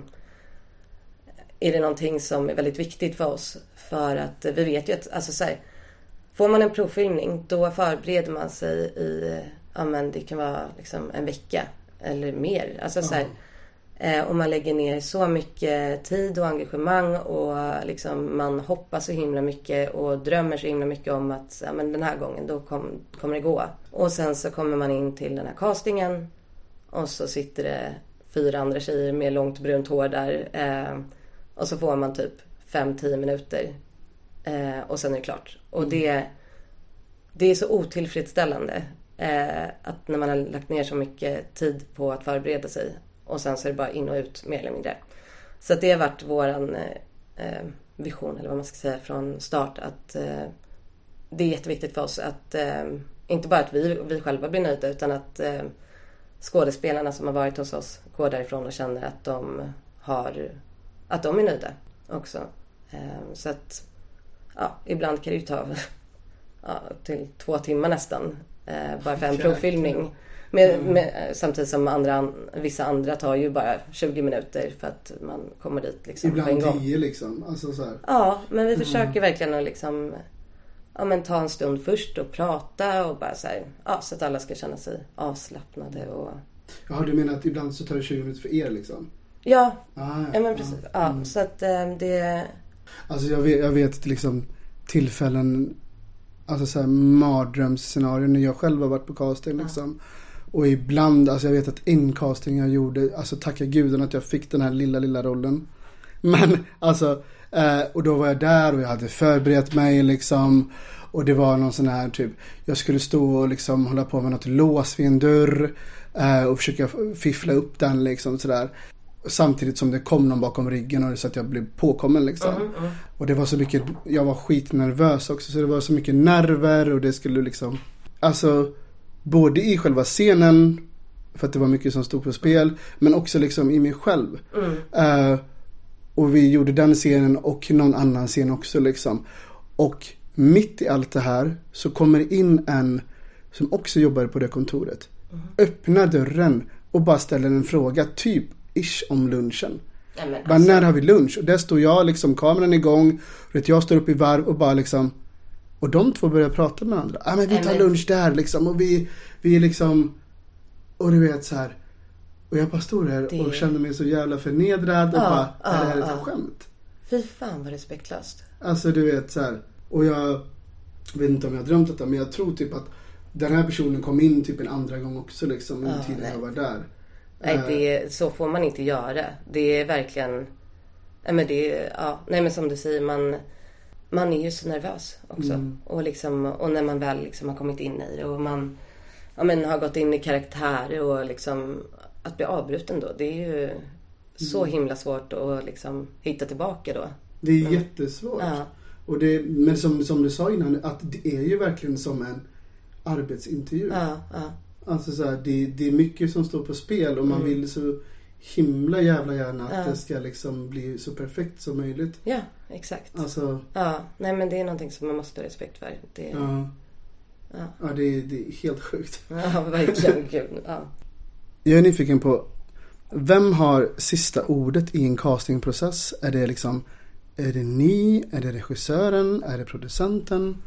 är det någonting som är väldigt viktigt för oss. För att vi vet ju att, alltså så här, får man en provfilmning då förbereder man sig i, ja men det kan vara liksom en vecka eller mer. Alltså så här, eh, och man lägger ner så mycket tid och engagemang och liksom man hoppas så himla mycket och drömmer så himla mycket om att ja, men den här gången då kom, kommer det gå. Och sen så kommer man in till den här castingen och så sitter det fyra andra tjejer med långt brunt hår där. Eh, och så får man typ 5-10 minuter. Eh, och sen är det klart. Och det, det är så otillfredsställande. Eh, att när man har lagt ner så mycket tid på att förbereda sig. Och sen så är det bara in och ut mer eller mindre. Så det har varit våran eh, eh, vision, eller vad man ska säga, från start. Att eh, det är jätteviktigt för oss att eh, inte bara att vi, vi själva blir nöjda utan att skådespelarna som har varit hos oss går därifrån och känner att de har att de är nöjda också. Eh, Så att ja, ibland kan det ju ta ja, till två timmar nästan eh, bara för en provfilmning. Med, med, samtidigt som andra, vissa andra tar ju bara 20 minuter för att man kommer dit liksom på en Ibland gång. tio liksom. Alltså så här. Ja, men vi försöker verkligen att liksom ja, men ta en stund först och prata och bara så här, ja, så att alla ska känna sig avslappnade och Jaha, du menar att ibland så tar det 20 minuter för er liksom? Ja, Ah, ja men precis. Ja, Mm. så att eh, det, Alltså jag vet, jag vet liksom tillfällen, alltså så här mardrömsscenarier när jag själv har varit på casting liksom. Och ibland, alltså jag vet att en casting jag gjorde, alltså tacka guden att jag fick den här lilla, lilla rollen. Men alltså, eh, och då var jag där och jag hade förberett mig liksom. Och det var någon sån här typ, jag skulle stå och liksom hålla på med något lås vid en dörr. Eh, och försöka fiffla upp den liksom sådär. Samtidigt som det kom någon bakom ryggen och så att jag blev påkommen liksom. Och det var så mycket, jag var skitnervös också så det var så mycket nerver och det skulle liksom Alltså Både i själva scenen För att det var mycket som stod på spel Men också liksom i mig själv. Eh, Och vi gjorde den scenen och någon annan scen också liksom. Och mitt i allt det här så kommer in en Som också jobbar på det kontoret Öppnar dörren och bara ställer en fråga typ ish om lunchen men bara, alltså, när har vi lunch? Och där står jag liksom, kameran igång. Och jag står upp i varv och bara liksom Och de två börjar prata med varandra. Ja ah, men vi tar lunch där liksom och vi, vi liksom Och du vet så här. Och jag bara stod där Det- och kände mig så jävla förnedrad och Ja, bara, är det här ett skämt? fy fan vad respektlöst. Alltså du vet så här. Och jag vet inte om jag har drömt detta men jag tror typ att Den här personen kom in typ en andra gång också liksom under Ja, tiden jag var där. Nej, det, så får man inte göra. Det är verkligen... Nej, men det ja, nej, men som du säger, man, man är ju så nervös också. Mm. Och, liksom, och när man väl liksom har kommit in i det och man ja, men har gått in i karaktär och liksom att bli avbruten då. Det är ju så Mm. himla svårt att liksom hitta tillbaka då. Det är jättesvårt. Ja, Och det, men som, som du sa innan, att det är ju verkligen som en arbetsintervju. ja, ja. Alltså så här, det, det är mycket som står på spel och man vill så himla jävla gärna att Mm. Ja. det ska liksom bli så perfekt som möjligt. ja exakt. Alltså, Ja, nej men det är någonting som man måste ha respekt för. Det, ja. Ja. Ja, det, är- det är helt sjukt. ja verkligen. Gud, ja. Jag är nyfiken på, vem har sista ordet i en castingprocess? Är det liksom, är det ni? Är det regissören? Är det producenten?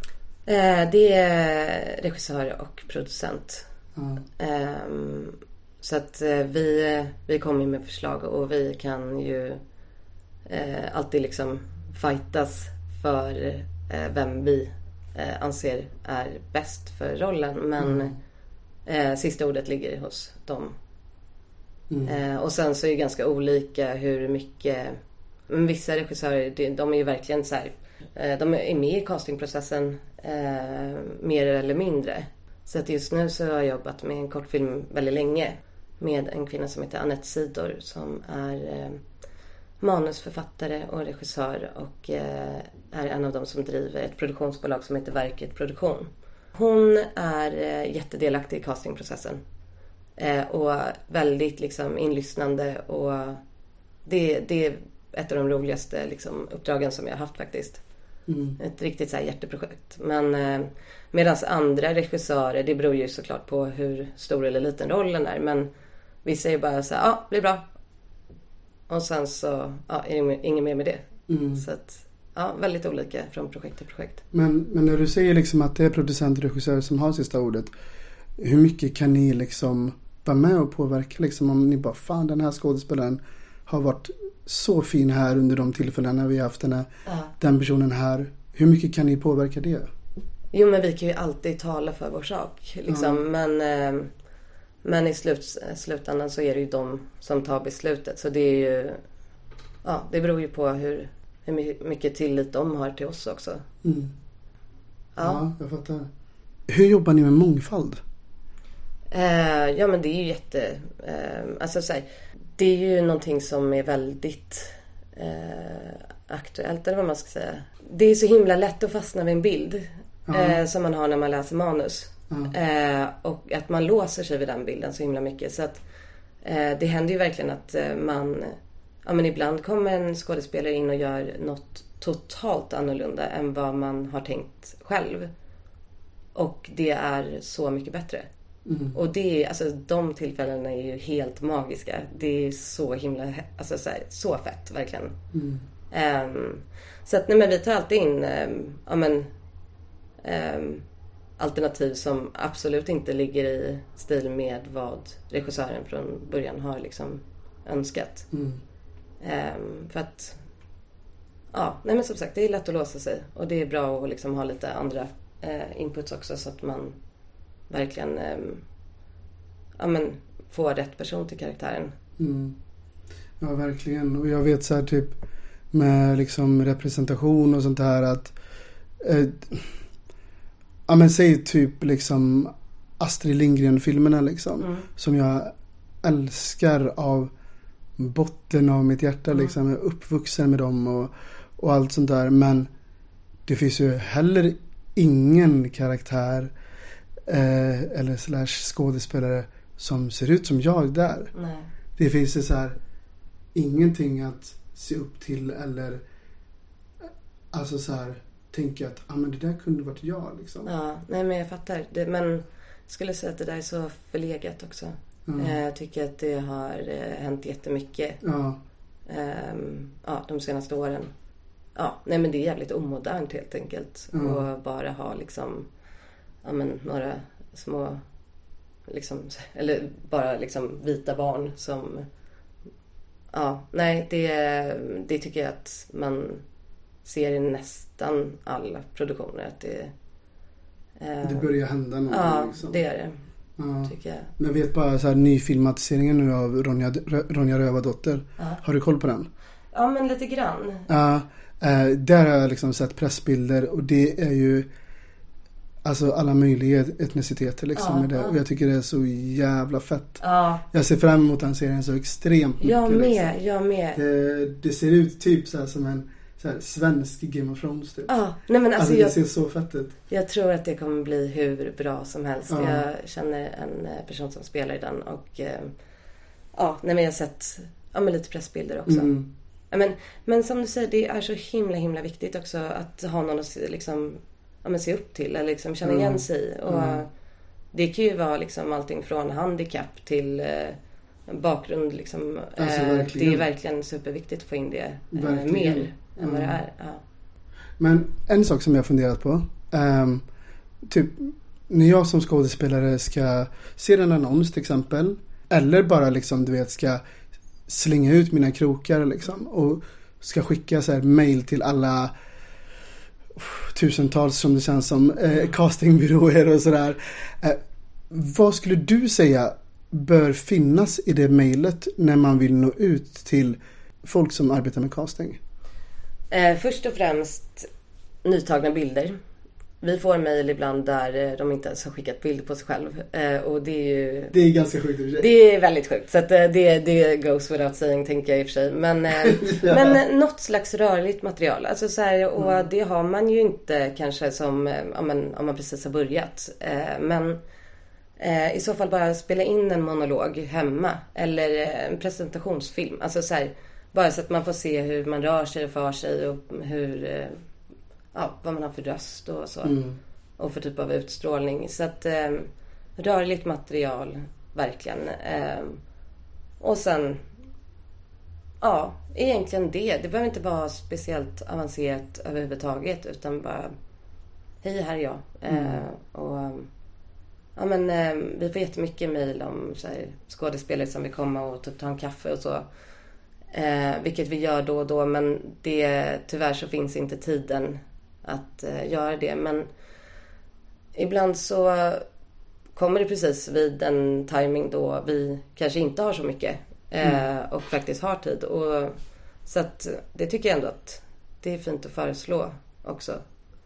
Eh, det är regissör och producent. Ja. Ehm, så att eh, vi, vi kommer ju med förslag och vi kan ju eh, alltid liksom fightas för eh, vem vi eh, anser är bäst för rollen. Men eh, sista ordet ligger hos dem. Mm. Eh, och sen så är det ganska olika hur mycket... Men vissa regissörer, de, är ju verkligen så här... De är med i castingprocessen mer eller mindre. Så att just nu så har jag jobbat med en kortfilm väldigt länge. Med en kvinna som heter Anette Sidor som är eh, manusförfattare och regissör och eh, är en av dem som driver ett produktionsbolag som heter Verket Produktion. Hon är eh, jättedelaktig i castingprocessen. Eh, och väldigt liksom inlyssnande och det, det är ett av de roligaste liksom, uppdragen som jag har haft faktiskt. Mm. Ett riktigt så här hjärteprojekt. Men eh, medan andra regissörer, det beror ju såklart på hur stor eller liten rollen är. Men vissa är bara så här, ja, blir bra. Och sen så ja, är det inget mer med det. Mm. Så att ja, väldigt olika från projekt till projekt. Men, men när du säger liksom att det är producent och regissör som har sista ordet. Hur mycket kan ni liksom vara med och påverka liksom om ni bara fan den här skådespelaren har varit så fin här under de tillfällena vi har haft den, här, Ja. den personen här. Hur mycket kan ni påverka det? Jo men vi kan ju alltid tala för vår sak. Liksom. Men, eh, men i slut, slutändan så är det ju de som tar beslutet. Så det är ju... Ja, det beror ju på hur, hur my- mycket tillit de har till oss också. Mm. Ja. Ja, jag fattar. Hur jobbar ni med mångfald? Eh, ja men det är ju jätte... Eh, alltså så här, det är ju någonting som är väldigt eh, aktuellt eller vad man ska säga. Det är så himla lätt att fastna vid en bild. Eh, som man har när man läser manus. Eh, och att man låser sig vid den bilden så himla mycket. Så att eh, det händer ju verkligen att eh, man... Ja men ibland kommer en skådespelare in och gör något totalt annorlunda än vad man har tänkt själv. Och det är så mycket bättre. Och det är, alltså de tillfällena är ju helt magiska. Det är så himla, alltså så, här, så fett verkligen. Ehm, så att nej men vi tar alltid in, um, ja men ehm, alternativ som absolut inte ligger i stil med vad regissören från början har liksom önskat. Ehm, för att Ja, nej men som sagt det är lätt att låsa sig och det är bra att liksom ha lite andra eh, inputs också så att man verkligen ehm, ja, men, får rätt person till karaktären. Mm. Ja, verkligen. Och jag vet så här typ med liksom representation och sånt här att eh, Ja men säg typ liksom Astrid Lindgren-filmerna liksom. Som jag älskar av botten av mitt hjärta liksom. Jag är uppvuxen med dem och, och allt sånt där. Men det finns ju heller ingen karaktär eh, eller slash skådespelare som ser ut som jag där. Nej. Det finns ju så här ingenting att se upp till eller alltså så här tänka att ah, men det där kunde varit jag liksom. Ja, nej men jag fattar. Det, men jag skulle säga att det där är så förlegat också. Eh, Jag tycker att det har eh, hänt jättemycket Ja, ehm, ja, de senaste åren. Ja, nej men det är jävligt omodernt helt enkelt. Mm. Och bara ha liksom, ja men några små, liksom, eller bara liksom vita barn som, ja, nej det, det tycker jag att man ser i nästan alla produktioner att det, eh, det börjar hända något ja, liksom. det är det, Ja. tycker jag. Men jag vet bara så här nyfilmatiseringen nu av Ronja, Ronja Rövardotter. Har du koll på den? Ja, men lite grann. Ja, eh, där har jag liksom sett pressbilder och det är ju Alltså alla möjliga etniciteter liksom Ja, med det. ja. Och jag tycker det är så jävla fett. Ja, Jag ser fram emot den serien så extremt mycket. jag med, Liksom. jag med. Det, det ser ut typ så som en så här, svensk Game of Thrones typ. Ja, nej men Alltså, alltså det jag, ser så fett ut. jag tror att det kommer bli hur bra som helst. Ja. Jag känner en eh, person som spelar i den och eh, ja, nej men jag har sett ja, men lite pressbilder också. Mm. Men, men som du säger, det är så himla himla viktigt också att ha någon att liksom, ja, men se upp till eller liksom känna igen sig i. Och, Det kan ju vara liksom allting från handikapp till eh, bakgrund. Liksom. Alltså, Eh, det är verkligen superviktigt att få in det eh, mer än vad det Ja. är. Ja. Men en sak som jag funderat på. ehm, typ när jag som skådespelare ska se en annons till exempel. Eller bara liksom du vet ska slänga ut mina krokar liksom. Och ska skicka så här mail till alla tusentals som det känns som eh, castingbyråer och sådär. Eh, vad skulle du säga bör finnas i det mailet när man vill nå ut till folk som arbetar med casting? Eh, först och främst nytagna bilder. Vi får mejl ibland där eh, de inte ens har skickat bilder på sig själv. Eh, och det är ju Det är ganska sjukt i och för sig. Det är väldigt sjukt. Så att eh, det, det goes without saying tänker jag i och för sig. Men, Ja. men något slags rörligt material. Alltså så här, och det har man ju inte kanske som ja, men, om man precis har börjat. Men i så fall bara spela in en monolog hemma. Eller en presentationsfilm. Alltså så här, bara så att man får se hur man rör sig och för sig och hur, ja, vad man har för röst och så. Mm. Och för typ av utstrålning. Så att eh, rörligt material, verkligen. Eh, och sen, ja, egentligen det. Det behöver inte vara speciellt avancerat överhuvudtaget utan bara Hej, här är jag. Eh, och, ja, men, eh, vi får jättemycket mejl om så här, skådespelare som vill komma och typ, ta en kaffe och så. Eh, vilket vi gör då och då men det, tyvärr så finns inte tiden att eh, göra det. Men ibland så kommer det precis vid en timing då vi kanske inte har så mycket eh, och faktiskt har tid. Och, så att det tycker jag ändå att det är fint att föreslå också.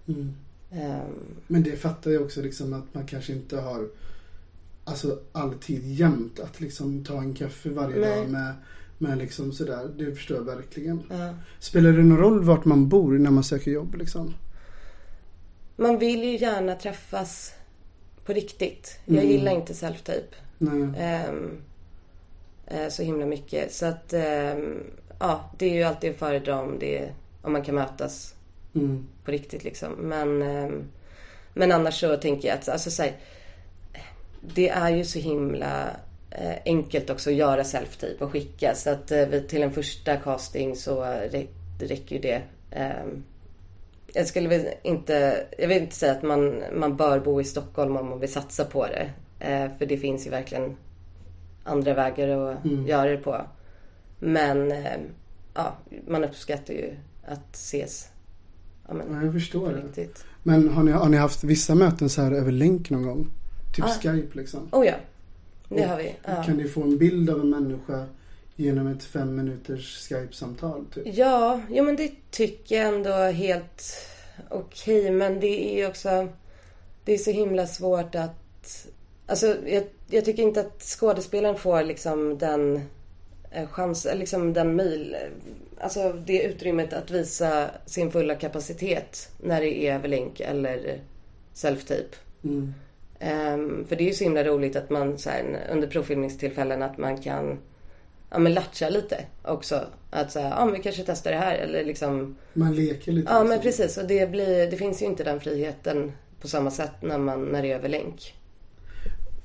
Mm. Ehm, Men det fattar jag också liksom att man kanske inte har Alltså alltid jämt att liksom ta en kaffe varje Nej. dag med, med liksom sådär. Det förstår jag verkligen. ja. Spelar det någon roll vart man bor när man söker jobb liksom? Man vill ju gärna träffas på riktigt. Jag Mm. gillar inte self-tape. Ehm, eh, så himla mycket. Så att ehm, ja, det är ju alltid att föredra om, det, om man kan mötas Mm. på riktigt liksom. Men, ehm, men annars så tänker jag att alltså, så här, det är ju så himla eh, enkelt också att göra self-tape och skicka. Så att vi- till en första casting så rä- räcker ju det. Ehm, jag skulle väl inte, jag vill inte säga att man, man bör bo i Stockholm om man vill satsa på det. Eh, för det finns ju verkligen andra vägar att Mm. göra det på. Men eh, ja, man uppskattar ju att ses. Ja, men, Ja, jag förstår det. riktigt. Men har ni, har ni haft vissa möten så här över länk någon gång? Typ Ah. Skype liksom? Oh ja, det Och har vi. Ja. Kan ni få en bild av en människa genom ett fem minuters Skype-samtal? Typ? Ja, jo men det tycker jag ändå är helt okej. Men det är också... Det är så himla svårt att... Alltså jag, jag tycker inte att skådespelaren får liksom den eh, chans, eh, liksom den mil, alltså det utrymmet att visa sin fulla kapacitet när det är över länk eller self-tape. Mm. Ehm, för det är ju så himla roligt att man så här, under provfilmningstillfällen att man kan ja, men latcha lite också. Att säga, ja men vi kanske testar det här eller liksom. Man leker lite. Ja men precis och det blir, det finns ju inte den friheten på samma sätt när man, när det är över länk.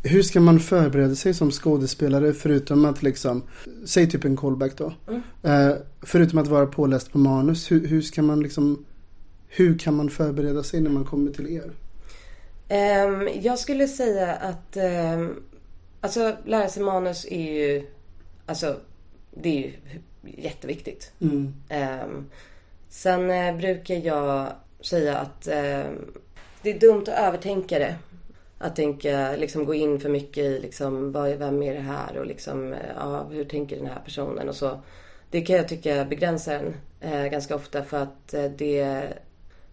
Hur ska man förbereda sig som skådespelare förutom att liksom, säg typ en callback då. Mm. Eh, förutom att vara påläst på manus, hur, hur ska man liksom, hur kan man förbereda sig när man kommer till er? Ehm, jag skulle säga att ehm, alltså lära sig manus är ju, alltså det är ju jätteviktigt. Mm. Ehm, sen eh, brukar jag säga att ehm, det är dumt att övertänka det. Att tänka, liksom gå in för mycket i liksom, vad, vem är det här och liksom, eh, ja, hur tänker den här personen och så. Det kan jag tycka begränsar en eh, ganska ofta för att eh, det,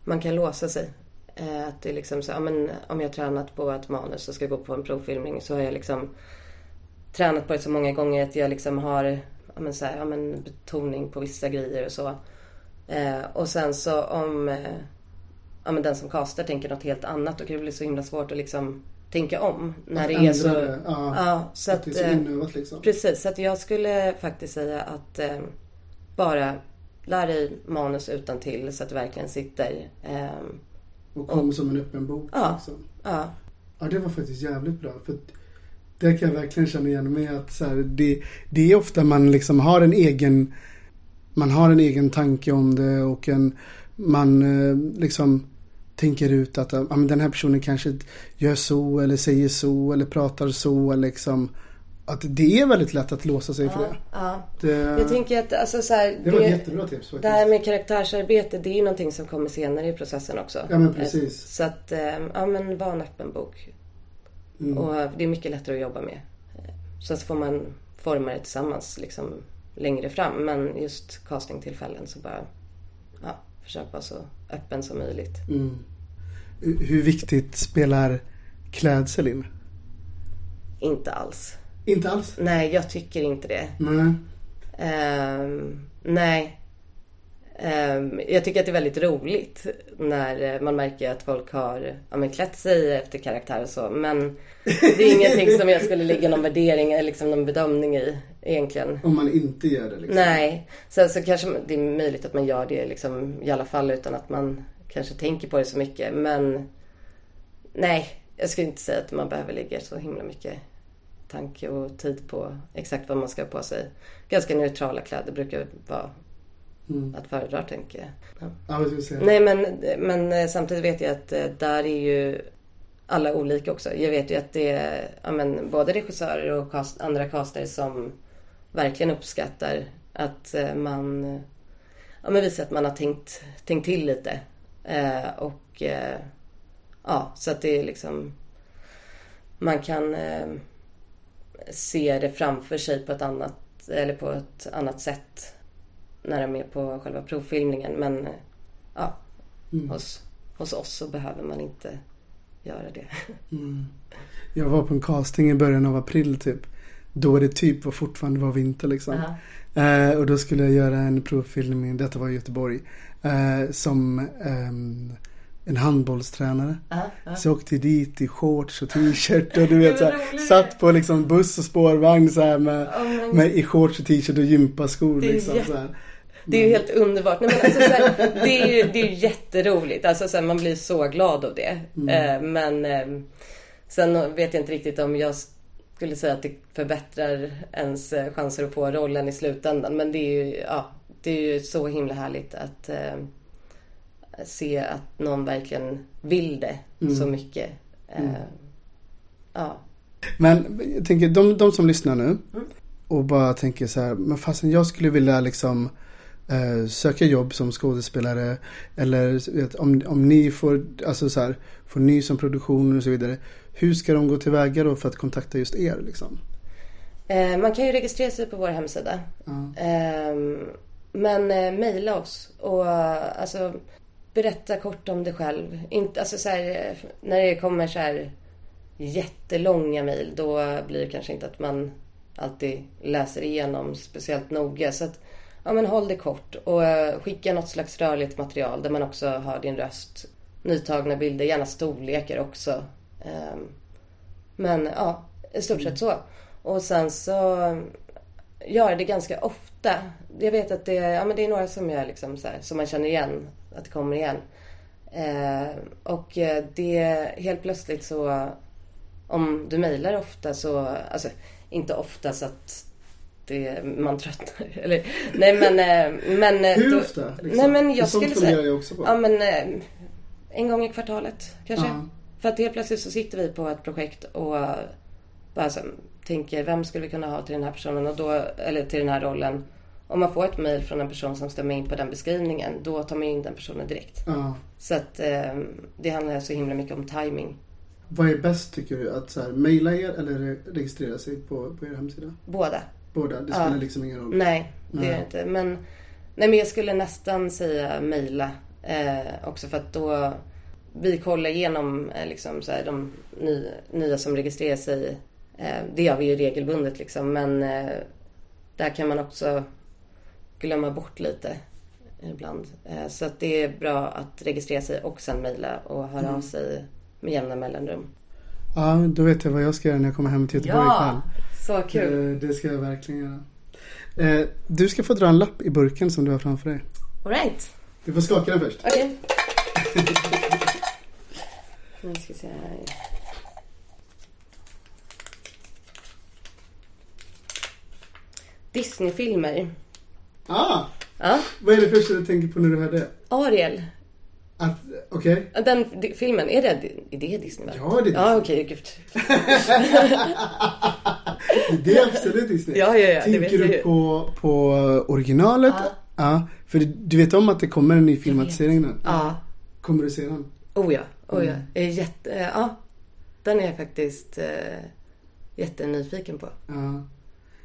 man kan låsa sig. Eh, att det är liksom så, ja, men, om jag har tränat på ett manus och ska gå på en provfilmning så har jag liksom tränat på det så många gånger att jag liksom har ja, men så här, ja, men betoning på vissa grejer och så. Eh, och sen så om eh, ja, men den som castar tänker något helt annat då kan det bli så himla svårt att liksom tänka om. När Att det är så... det, ja. ja, så Att att, det är så eh, inövat liksom. Precis, så att jag skulle faktiskt säga att eh, bara lär dig manus utan till så att det verkligen sitter. Ehm, Och kom som en öppen bok. Ja. Liksom. ja, Ja, det var faktiskt jävligt bra. För där kan jag verkligen känna igen mig att så här, det, det är ofta man liksom har en egen man har en egen tanke om det och en man eh, liksom tänker ut att men den här personen kanske gör så eller säger så eller pratar så eller liksom att det är väldigt lätt att låsa sig för ja, det. ja. det. Jag tänker att alltså så här, det var ett jättebra tips faktiskt. Det här med karaktärsarbete, det är ju någonting som kommer senare i processen också. Ja, men precis. Så att, eh, ja men var en öppen bok. Mm. Och det är mycket lättare att jobba med. Så får man forma det tillsammans liksom längre fram. Men just castingtillfällen så bara, ja, försök vara så öppen som möjligt. Mm. Hur viktigt spelar klädsel in? Inte alls. Inte alls. Nej, jag tycker inte det. Nej. Ehm, nej. Ehm, jag tycker att det är väldigt roligt när eh, man märker att folk har ja, men klätt sig efter karaktär och så. Men det är ingenting som jag skulle lägga någon värdering eller liksom någon bedömning i egentligen. Om man inte gör det liksom. Nej. Sen så kanske det är möjligt att man gör det liksom i alla fall utan att man kanske tänker på det så mycket. Men nej, jag skulle inte säga att man behöver lägga så himla mycket tanke och tid på exakt vad man ska ha på sig. Ganska neutrala kläder brukar vara Mm. att föredra tänker jag. Ja. Jag? Nej men, men eh, samtidigt vet jag att eh, där är ju alla olika också. Jag vet ju att det är ja, men, både regissörer och cast, andra castare som verkligen uppskattar att eh, man ja, men visar att man har tänkt, tänkt till lite. Eh, och eh, ja, så att det är liksom man kan eh, se det framför sig på ett annat eller på ett annat sätt när de är på själva provfilmningen. Men eh, ja, Mm. hos, hos oss så behöver man inte göra det. Mm. Jag var på en casting i början av april typ. Då det typ var fortfarande var vinter liksom. Eh, och då skulle jag göra en provfilmning, detta var i Göteborg. Eh, som ehm, en handbollstränare. Så jag åkte dit i shorts och t-shirt och du vet så här, satt på liksom buss och spårvagn så här med, med i shorts och t-shirt och gympaskor liksom. Så här. Det är ju helt underbart. Nej, men alltså, så här, det, är ju, det är ju jätteroligt. Alltså, så här, man blir så glad av det. Eh, men eh, sen vet jag inte riktigt om jag skulle säga att det förbättrar ens eh, chanser att få rollen i slutändan. Men det är ju, ja, det är ju så himla härligt att eh, se att någon verkligen vill det så mycket. Eh, Ja. Men jag tänker, de, de som lyssnar nu och bara tänker så här, men fastän jag skulle vilja liksom eh, söka jobb som skådespelare eller om, om ni får, alltså så här, får ny som produktion och så vidare. Hur ska de gå tillväga då för att kontakta just er liksom? Eh, man kan ju registrera sig på vår hemsida. Ehm, men eh, mejla oss och alltså berätta kort om dig själv. Inte, alltså, så här, när det kommer så här jättelånga mejl då blir det kanske inte att man alltid läser igenom speciellt noga. Så att, ja men håll det kort och eh, skicka något slags rörligt material där man också hör din röst. Nytagna bilder, gärna storlekar också. Ehm, men ja, i stort sett så. Och sen så gör det ganska ofta. Jag vet att det, ja, men det är några som gör liksom så här, som man känner igen, att det kommer igen. Eh, och eh, det helt plötsligt så, om du mejlar ofta så, alltså inte ofta så att det, man tröttnar. Eller, nej men, eh, men eh, Hur då- ofta? Liksom? Nej men jag skulle säga, jag också på. ja men eh, en gång i kvartalet kanske. Ja. För att helt plötsligt så sitter vi på ett projekt och bara så, tänker vem skulle vi kunna ha till den här personen och då, eller till den här rollen. Om man får ett mejl från en person som stämmer in på den beskrivningen då tar man in den personen direkt. Ja. Så att eh, det handlar så himla mycket om timing. Vad är bäst tycker du? Att så här, mejla er eller re- registrera sig på, på er hemsida? Båda. Båda? Det Ja. spelar liksom ingen roll? Nej, det Nej. det inte. Men, nej, men jag skulle nästan säga mejla eh, också för att då vi kollar igenom eh, liksom, så här, de ny, nya som registrerar sig. Eh, det gör vi ju regelbundet liksom men eh, där kan man också glömma bort lite ibland. Eh, så att det är bra att registrera sig och sen mejla och höra av sig med jämna mellanrum. Ja, då vet jag vad jag ska göra när jag kommer hem till Göteborg ikväll. Så kul! Eh, Det ska jag verkligen göra. Eh, Du ska få dra en lapp i burken som du har framför dig. Alright, Du får skaka den först. okej. Nu ska vi se här. Disneyfilmer. Ah! Ja, Vad är det första du tänker på när du hör det? Ariel. Att, okej. Den di- filmen, är det, är det Disney va? Ja, det är Ja, Disney. okej, gud. Det är absolut Disney. Ja, ja, ja, Tänker du på, på originalet? Ja. Ja. För du vet om att det kommer en ny filmatisering nu? Ja. Kommer du se den? Oh ja, oh ja. Mm. Jag är jätte, eh, ja. Den är jag faktiskt eh, jättenyfiken på. Ja.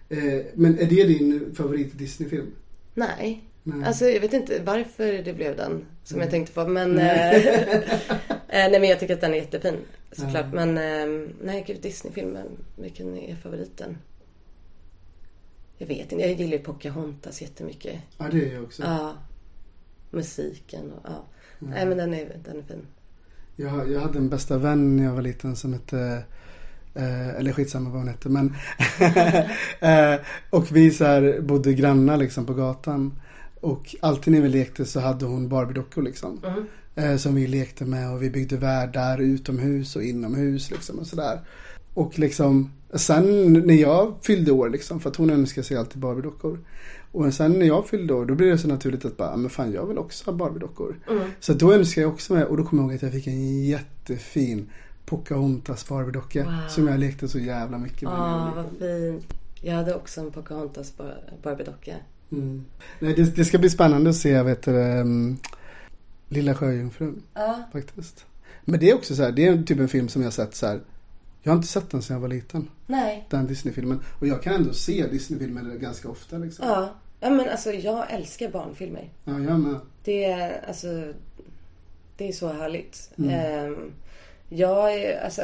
Eh, men är det din favorit Disney-film? Nej. Nej. Alltså jag vet inte varför det blev den som jag tänkte på. Men, eh, eh, nej men jag tycker att den är jättefin. Såklart. Men eh, nej gud Disney-filmen. Vilken är favoriten? Jag vet inte. Jag gillar ju Pocahontas jättemycket. Ja, det är jag också. Ja. Musiken och ja. Mm. Nej men den är, den är fin. Jag, jag hade en bästa vän när jag var liten som hette Eh, eller skitsamma vad hon hette men eh, Och vi så här bodde grannar liksom på gatan Och alltid när vi lekte så hade hon Barbie-dockor liksom eh, Som vi lekte med och vi byggde världar utomhus och inomhus liksom och sådär Och liksom, sen när jag fyllde år liksom, för att hon önskar sig alltid Barbie-dockor. Och sen när jag fyllde år, då blev det så naturligt att bara, men fan jag vill också ha Barbie-dockor. Mm. Så då önskade jag också mig, och då kommer jag ihåg att jag fick en jättefin Pocahontas Barbie-docka. Wow. Som jag lekte så jävla mycket med. var vad fint. Jag hade också en Pocahontas bar- Barbie-docka. Mm. Nej, det, det ska bli spännande att se, vet du, um, Lilla Sjöjungfrun Ja. faktiskt. Men det är också så här, det är typ en film som jag har sett så här. Jag har inte sett den sedan jag var liten. Nej. Den Disney-filmen. Och jag kan ändå se Disney-filmer ganska ofta liksom. Ja. ja, men alltså jag älskar barnfilmer. Ja, jag med. Det är, alltså, det är så härligt. Mm. Ehm, jag är, alltså,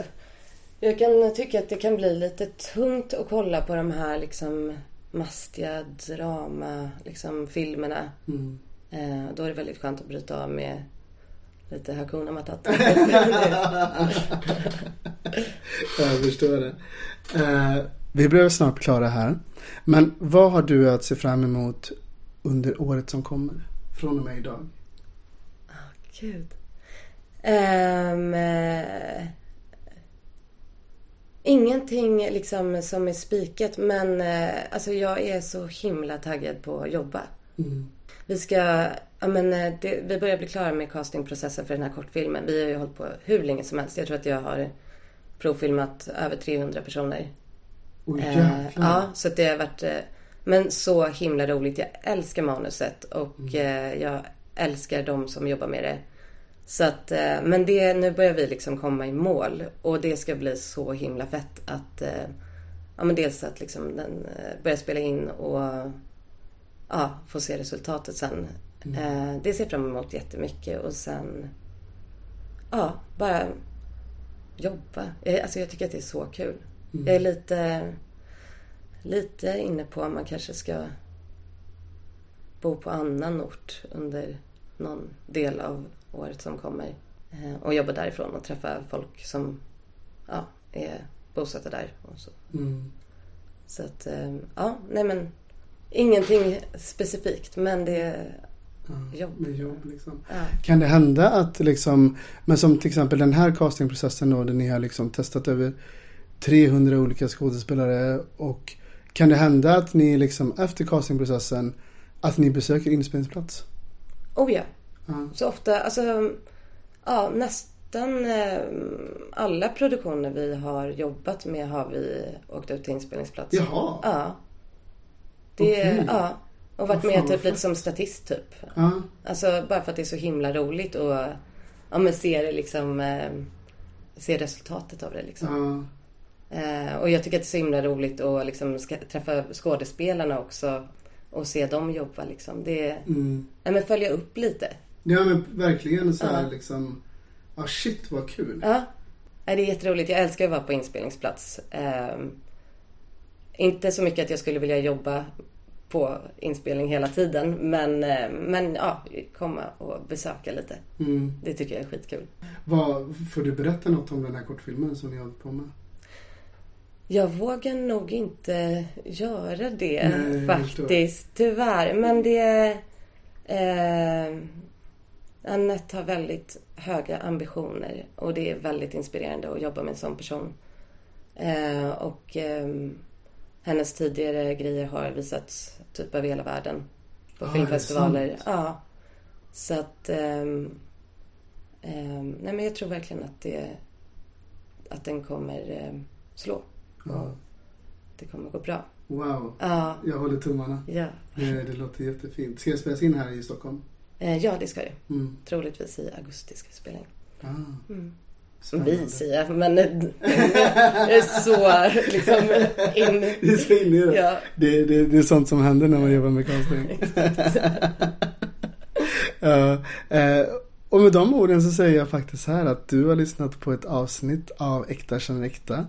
jag kan tycka att det kan bli lite tungt att kolla på de här liksom mastiga drama, liksom filmerna. Mm. Eh, då är det väldigt skönt att bryta av med lite Hakuna Matata. Jag förstår det. Eh, vi blir snart klara här. Men vad har du att se fram emot under året som kommer? Från och med idag. Gud. Ehm, eh, ingenting liksom som är spikat men eh, alltså jag är så himla taggad på att jobba. Mm. Vi ska, ja men eh, det, vi börjar bli klara med castingprocessen för den här kortfilmen. Vi har ju hållit på hur länge som helst. Jag tror att jag har provfilmat över 300 personer. Oj Eh, jävlar. ja, så det har varit eh, men så himla roligt. Jag älskar manuset och eh, jag älskar de som jobbar med det. Så att, eh, men det, nu börjar vi liksom komma i mål och det ska bli så himla fett att eh, ja men dels att liksom den eh, börjar spela in och ja, få se resultatet sen. Eh, det ser jag fram emot jättemycket och sen ja, bara jobba. Alltså jag tycker att det är så kul. Jag är lite, lite inne på om man kanske ska bo på annan ort under någon del av året som kommer. Eh, Och jobba därifrån och träffa folk som ja, är bosatta där. Och så. Mm. så att, eh, ja, nej men ingenting specifikt men det är Ja, Jobb. Med jobb liksom. ja. Kan det hända att liksom, men som till exempel den här castingprocessen då, där ni har liksom testat över 300 olika skådespelare och kan det hända att ni liksom efter castingprocessen att ni besöker inspelningsplats? Oh ja, Ja. så ofta, alltså ja, nästan eh, alla produktioner vi har jobbat med har vi åkt ut till inspelningsplats. Jaha. Ja. Det, Okej. ja. Och varit med typ lite som statist typ. Ja. Alltså bara för att det är så himla roligt och ja men se det liksom eh, se resultatet av det liksom. Ja. Eh, och jag tycker att det är så himla roligt att liksom träffa skådespelarna också och se dem jobba liksom. Det, Mm. nej men följa upp lite. Ja men verkligen så här Ja. liksom. Ja shit vad kul. Ja. Det är jätteroligt. Jag älskar att vara på inspelningsplats. Ehm, inte så mycket att jag skulle vilja jobba på inspelning hela tiden. Men, eh, men ja, komma och besöka lite. Mm. Det tycker jag är skitkul. Vad, får du berätta något om den här kortfilmen som ni har på med? Jag vågar nog inte göra det Nej, faktiskt. Tyvärr. Men det... Eh, Annette har väldigt höga ambitioner och det är väldigt inspirerande att jobba med en sån person. Eh, och ehm, hennes tidigare grejer har visats typ över hela världen. På Ah, filmfestivaler. Ja. Så att... ehm, nej men jag tror verkligen att det... Att den kommer ehm, slå. Ja. Det kommer gå bra. Wow. Ja. Jag håller tummarna. Ja. Det, det låter jättefint. Ska det spelas in här i Stockholm? Eh, ja, det ska det. Mm. Troligtvis i augusti ska vi spela in. Ah, Mm. Som vi säger, men eh, jag är så liksom in... Det är så inne i det. Ja. Det, det. Det är sånt som händer när man jobbar med casting. ja, eh, och med de orden så säger jag faktiskt här att du har lyssnat på ett avsnitt av Äkta känner äkta.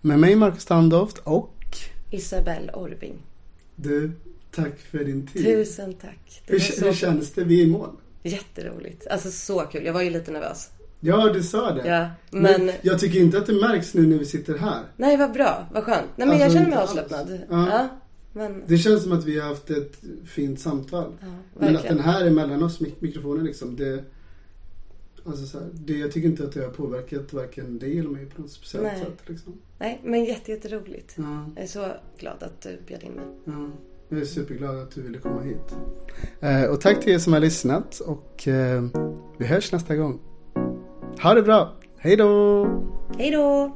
Med mig Marcus Tandhoft och Isabelle Orbing. du, tack för din tid. Tusen tack. Det Hur, var hur så känns det? I mål. jätteroligt. Alltså så kul. Jag var ju lite nervös. Ja, du sa det. Ja, men... jag tycker inte att det märks nu när vi sitter här. Nej, vad bra. Vad skönt. Nej, men jag Alltså, känner mig avslappnad. Ja. Ja. men... Det känns som att vi har haft ett fint samtal. Ja, Men att den här är mellan oss, mik- mikrofonen liksom, det... Alltså så här, det, jag tycker inte att det har påverkat varken dig eller mig på något speciellt Nej. sätt. Liksom. Nej, men jätte, jätteroligt. Ja, Jag är så glad att du bjöd in mig. ja. Jag är superglad att du ville komma hit. Eh, och tack till er som har lyssnat och eh, vi hörs nästa gång. Ha det bra! Hej då! Hej då!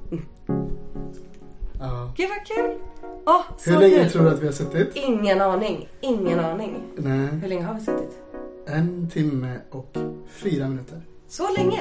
Ja. Gud vad kul! Åh, så Hur länge kul! tror du att vi har suttit? Ingen aning. Ingen aning. Nej, Hur länge har vi suttit? en timme och fyra minuter. Så länge?